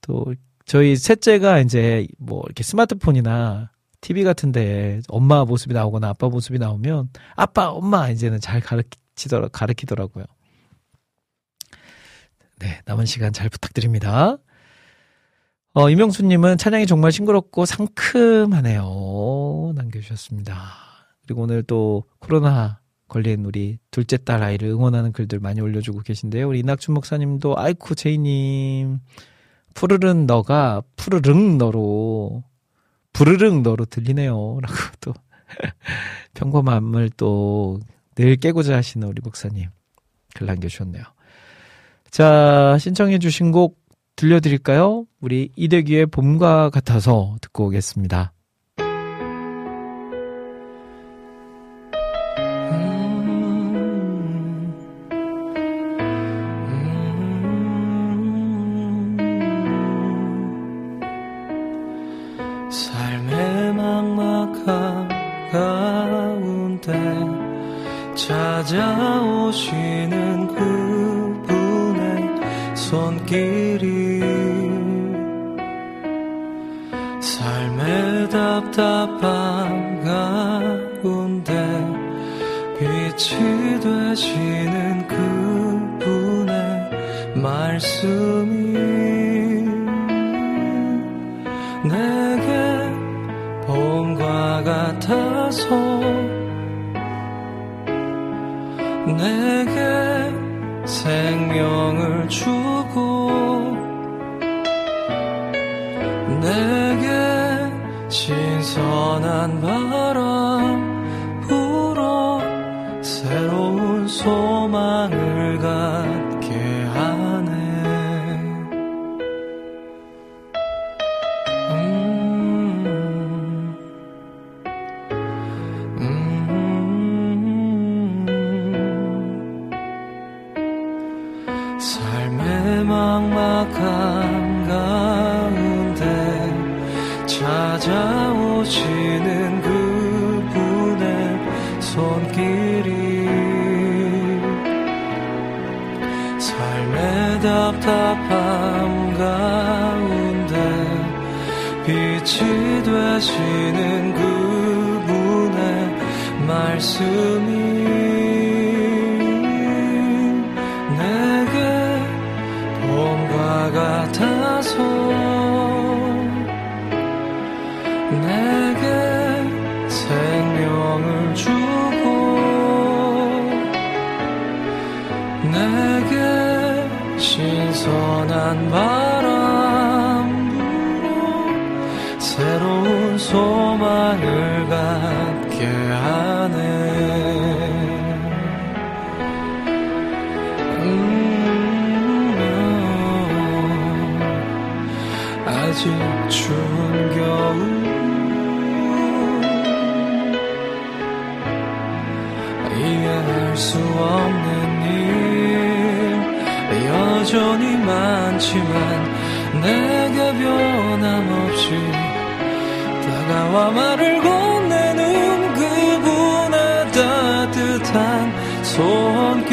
또 저희 셋째가 이제 뭐 이렇게 스마트폰이나 TV 같은데 엄마 모습이 나오거나 아빠 모습이 나오면 아빠 엄마 이제는 잘 가르치더라 가르치더라고요. 네 남은 시간 잘 부탁드립니다. 어, 이명수님은 찬양이 정말 싱그럽고 상큼하네요. 남겨주셨습니다. 그리고 오늘 또 코로나 걸린 우리 둘째 딸 아이를 응원하는 글들 많이 올려주고 계신데요. 우리 이낙춘 목사님도 아이쿠 제이님 푸르른 너가 푸르릉 너로 부르릉 너로 들리네요. 라고 또 평범함을 또 늘 깨고자 하시는 우리 목사님 글 남겨주셨네요. 자 신청해 주신 곡 들려드릴까요? 우리 이대기의 봄과 같아서 듣고 오겠습니다. 많지만 내게 변함없이 다가와 말을 건네는 그분의 따뜻한 손길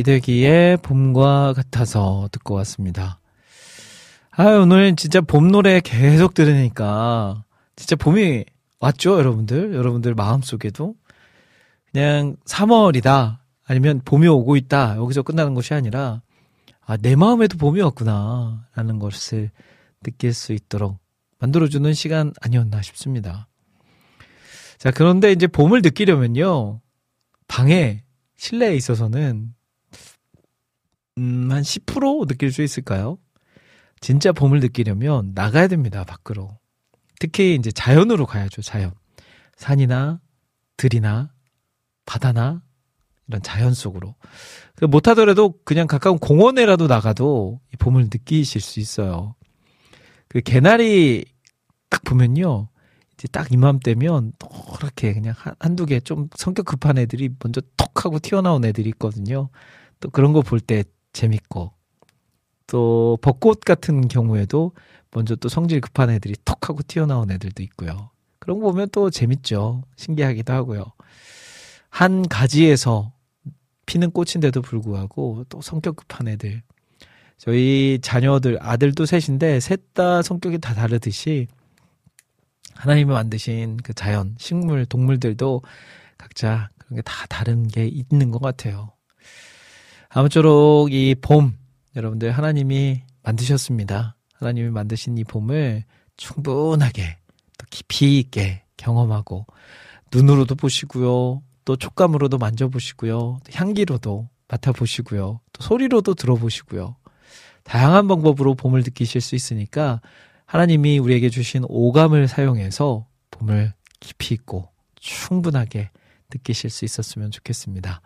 이대기의 봄과 같아서 듣고 왔습니다. 아, 오늘 진짜 봄 노래 계속 들으니까 진짜 봄이 왔죠, 여러분들? 여러분들 마음속에도 그냥 3월이다. 아니면 봄이 오고 있다. 여기서 끝나는 것이 아니라 아, 내 마음에도 봄이 왔구나. 라는 것을 느낄 수 있도록 만들어주는 시간 아니었나 싶습니다. 자, 그런데 이제 봄을 느끼려면요. 방에 실내에 있어서는 음, 한 10% 느낄 수 있을까요? 진짜 봄을 느끼려면 나가야 됩니다, 밖으로. 특히 이제 자연으로 가야죠, 자연. 산이나 들이나 바다나 이런 자연 속으로. 그 못하더라도 그냥 가까운 공원에라도 나가도 이 봄을 느끼실 수 있어요. 그 개나리 딱 보면요. 이제 딱 이맘때면 그렇게 그냥 한- 한두 개 좀 성격 급한 애들이 먼저 톡 하고 튀어나온 애들이 있거든요. 또 그런 거 볼 때 재밌고 또 벚꽃 같은 경우에도 먼저 또 성질 급한 애들이 톡 하고 튀어나온 애들도 있고요. 그런 거 보면 또 재밌죠. 신기하기도 하고요. 한 가지에서 피는 꽃인데도 불구하고 또 성격 급한 애들. 저희 자녀들, 아들도 셋인데 셋 다 성격이 다 다르듯이 하나님이 만드신 그 자연, 식물, 동물들도 각자 그런 게 다 다른 게 있는 것 같아요. 아무쪼록 이 봄, 여러분들 하나님이 만드셨습니다. 하나님이 만드신 이 봄을 충분하게 또 깊이 있게 경험하고 눈으로도 보시고요. 또 촉감으로도 만져보시고요. 또 향기로도 맡아보시고요. 또 소리로도 들어보시고요. 다양한 방법으로 봄을 느끼실 수 있으니까 하나님이 우리에게 주신 오감을 사용해서 봄을 깊이 있고 충분하게 느끼실 수 있었으면 좋겠습니다.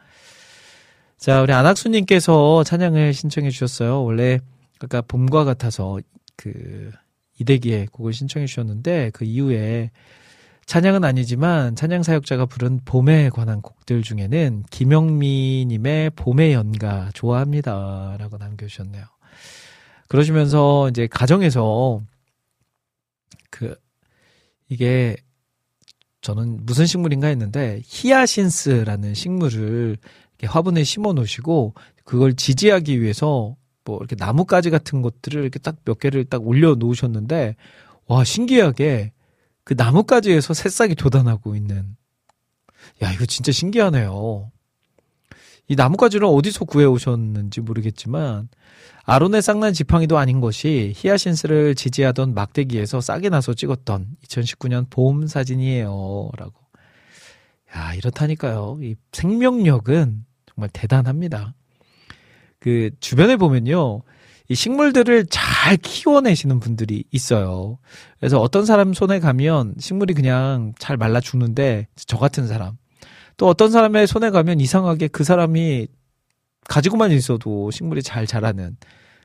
자, 우리 안학수님께서 찬양을 신청해 주셨어요. 원래 아까 봄과 같아서 그 이대기의 곡을 신청해 주셨는데 그 이후에 찬양은 아니지만 찬양 사역자가 부른 봄에 관한 곡들 중에는 김영미님의 봄의 연가 좋아합니다라고 남겨주셨네요. 그러시면서 이제 가정에서 그 이게 저는 무슨 식물인가 했는데 히아신스라는 식물을 화분에 심어 놓으시고 그걸 지지하기 위해서 뭐 이렇게 나뭇가지 같은 것들을 이렇게 딱 몇 개를 딱 올려 놓으셨는데 와 신기하게 그 나뭇가지에서 새싹이 돋아나고 있는 야 이거 진짜 신기하네요. 이 나뭇가지를 어디서 구해 오셨는지 모르겠지만 아론의 쌍난 지팡이도 아닌 것이 히아신스를 지지하던 막대기에서 싹이 나서 찍었던 2019년 봄 사진이에요. 라고. 야, 이렇다니까요. 이 생명력은 정말 대단합니다. 그 주변에 보면요. 이 식물들을 잘 키워내시는 분들이 있어요. 그래서 어떤 사람 손에 가면 식물이 그냥 잘 말라 죽는데 저 같은 사람. 또 어떤 사람의 손에 가면 이상하게 그 사람이 가지고만 있어도 식물이 잘 자라는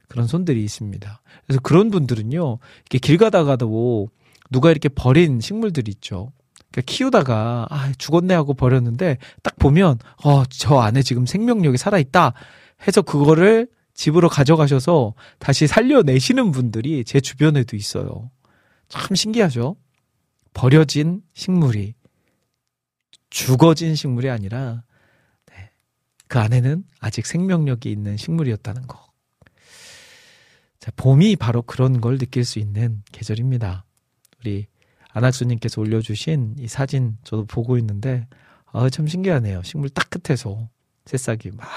그런 손들이 있습니다. 그래서 그런 분들은요, 이렇게 길 가다가도 누가 이렇게 버린 식물들이 있죠. 그러니까 키우다가 아 죽었네 하고 버렸는데 딱 보면 어 저 안에 지금 생명력이 살아 있다 해서 그거를 집으로 가져가셔서 다시 살려내시는 분들이 제 주변에도 있어요. 참 신기하죠. 버려진 식물이 죽어진 식물이 아니라 네, 그 안에는 아직 생명력이 있는 식물이었다는 거. 자, 봄이 바로 그런 걸 느낄 수 있는 계절입니다. 우리 안학수님께서 올려주신 이 사진 저도 보고 있는데 아, 참 신기하네요. 식물 딱 끝에서 새싹이 막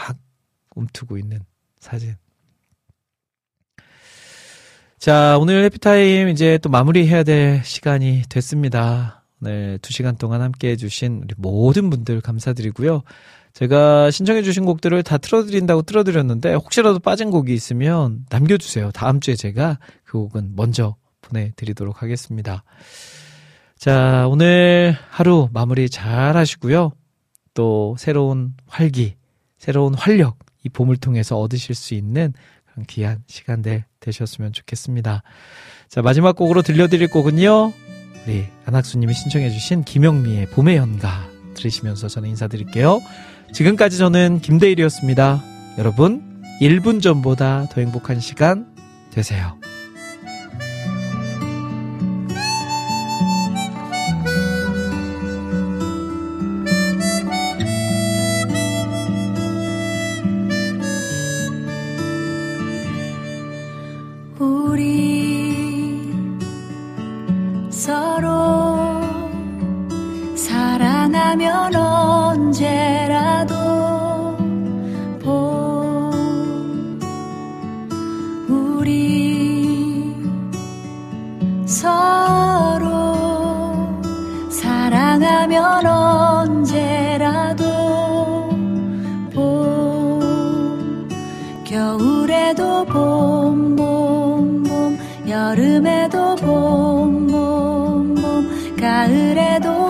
움트고 있는 사진. 자, 오늘 해피타임 이제 또 마무리해야 될 시간이 됐습니다. 오늘 두 시간 동안 함께 해주신 우리 모든 분들 감사드리고요. 제가 신청해주신 곡들을 다 틀어드린다고 틀어드렸는데 혹시라도 빠진 곡이 있으면 남겨주세요. 다음 주에 제가 그 곡은 먼저 보내드리도록 하겠습니다. 자, 오늘 하루 마무리 잘 하시고요. 또 새로운 활기, 새로운 활력, 이 봄을 통해서 얻으실 수 있는 그런 귀한 시간들 되셨으면 좋겠습니다. 자, 마지막 곡으로 들려드릴 곡은요. 우리 안학수님이 신청해주신 김영미의 봄의 연가 들으시면서 저는 인사드릴게요. 지금까지 저는 김대일이었습니다. 여러분, 1분 전보다 더 행복한 시간 되세요. 사랑하면 언제라도 봄 우리 서로 사랑하면 언제라도 봄 겨울에도 봄, 봄, 봄, 여름에도 봄, 봄, 봄, 가을에도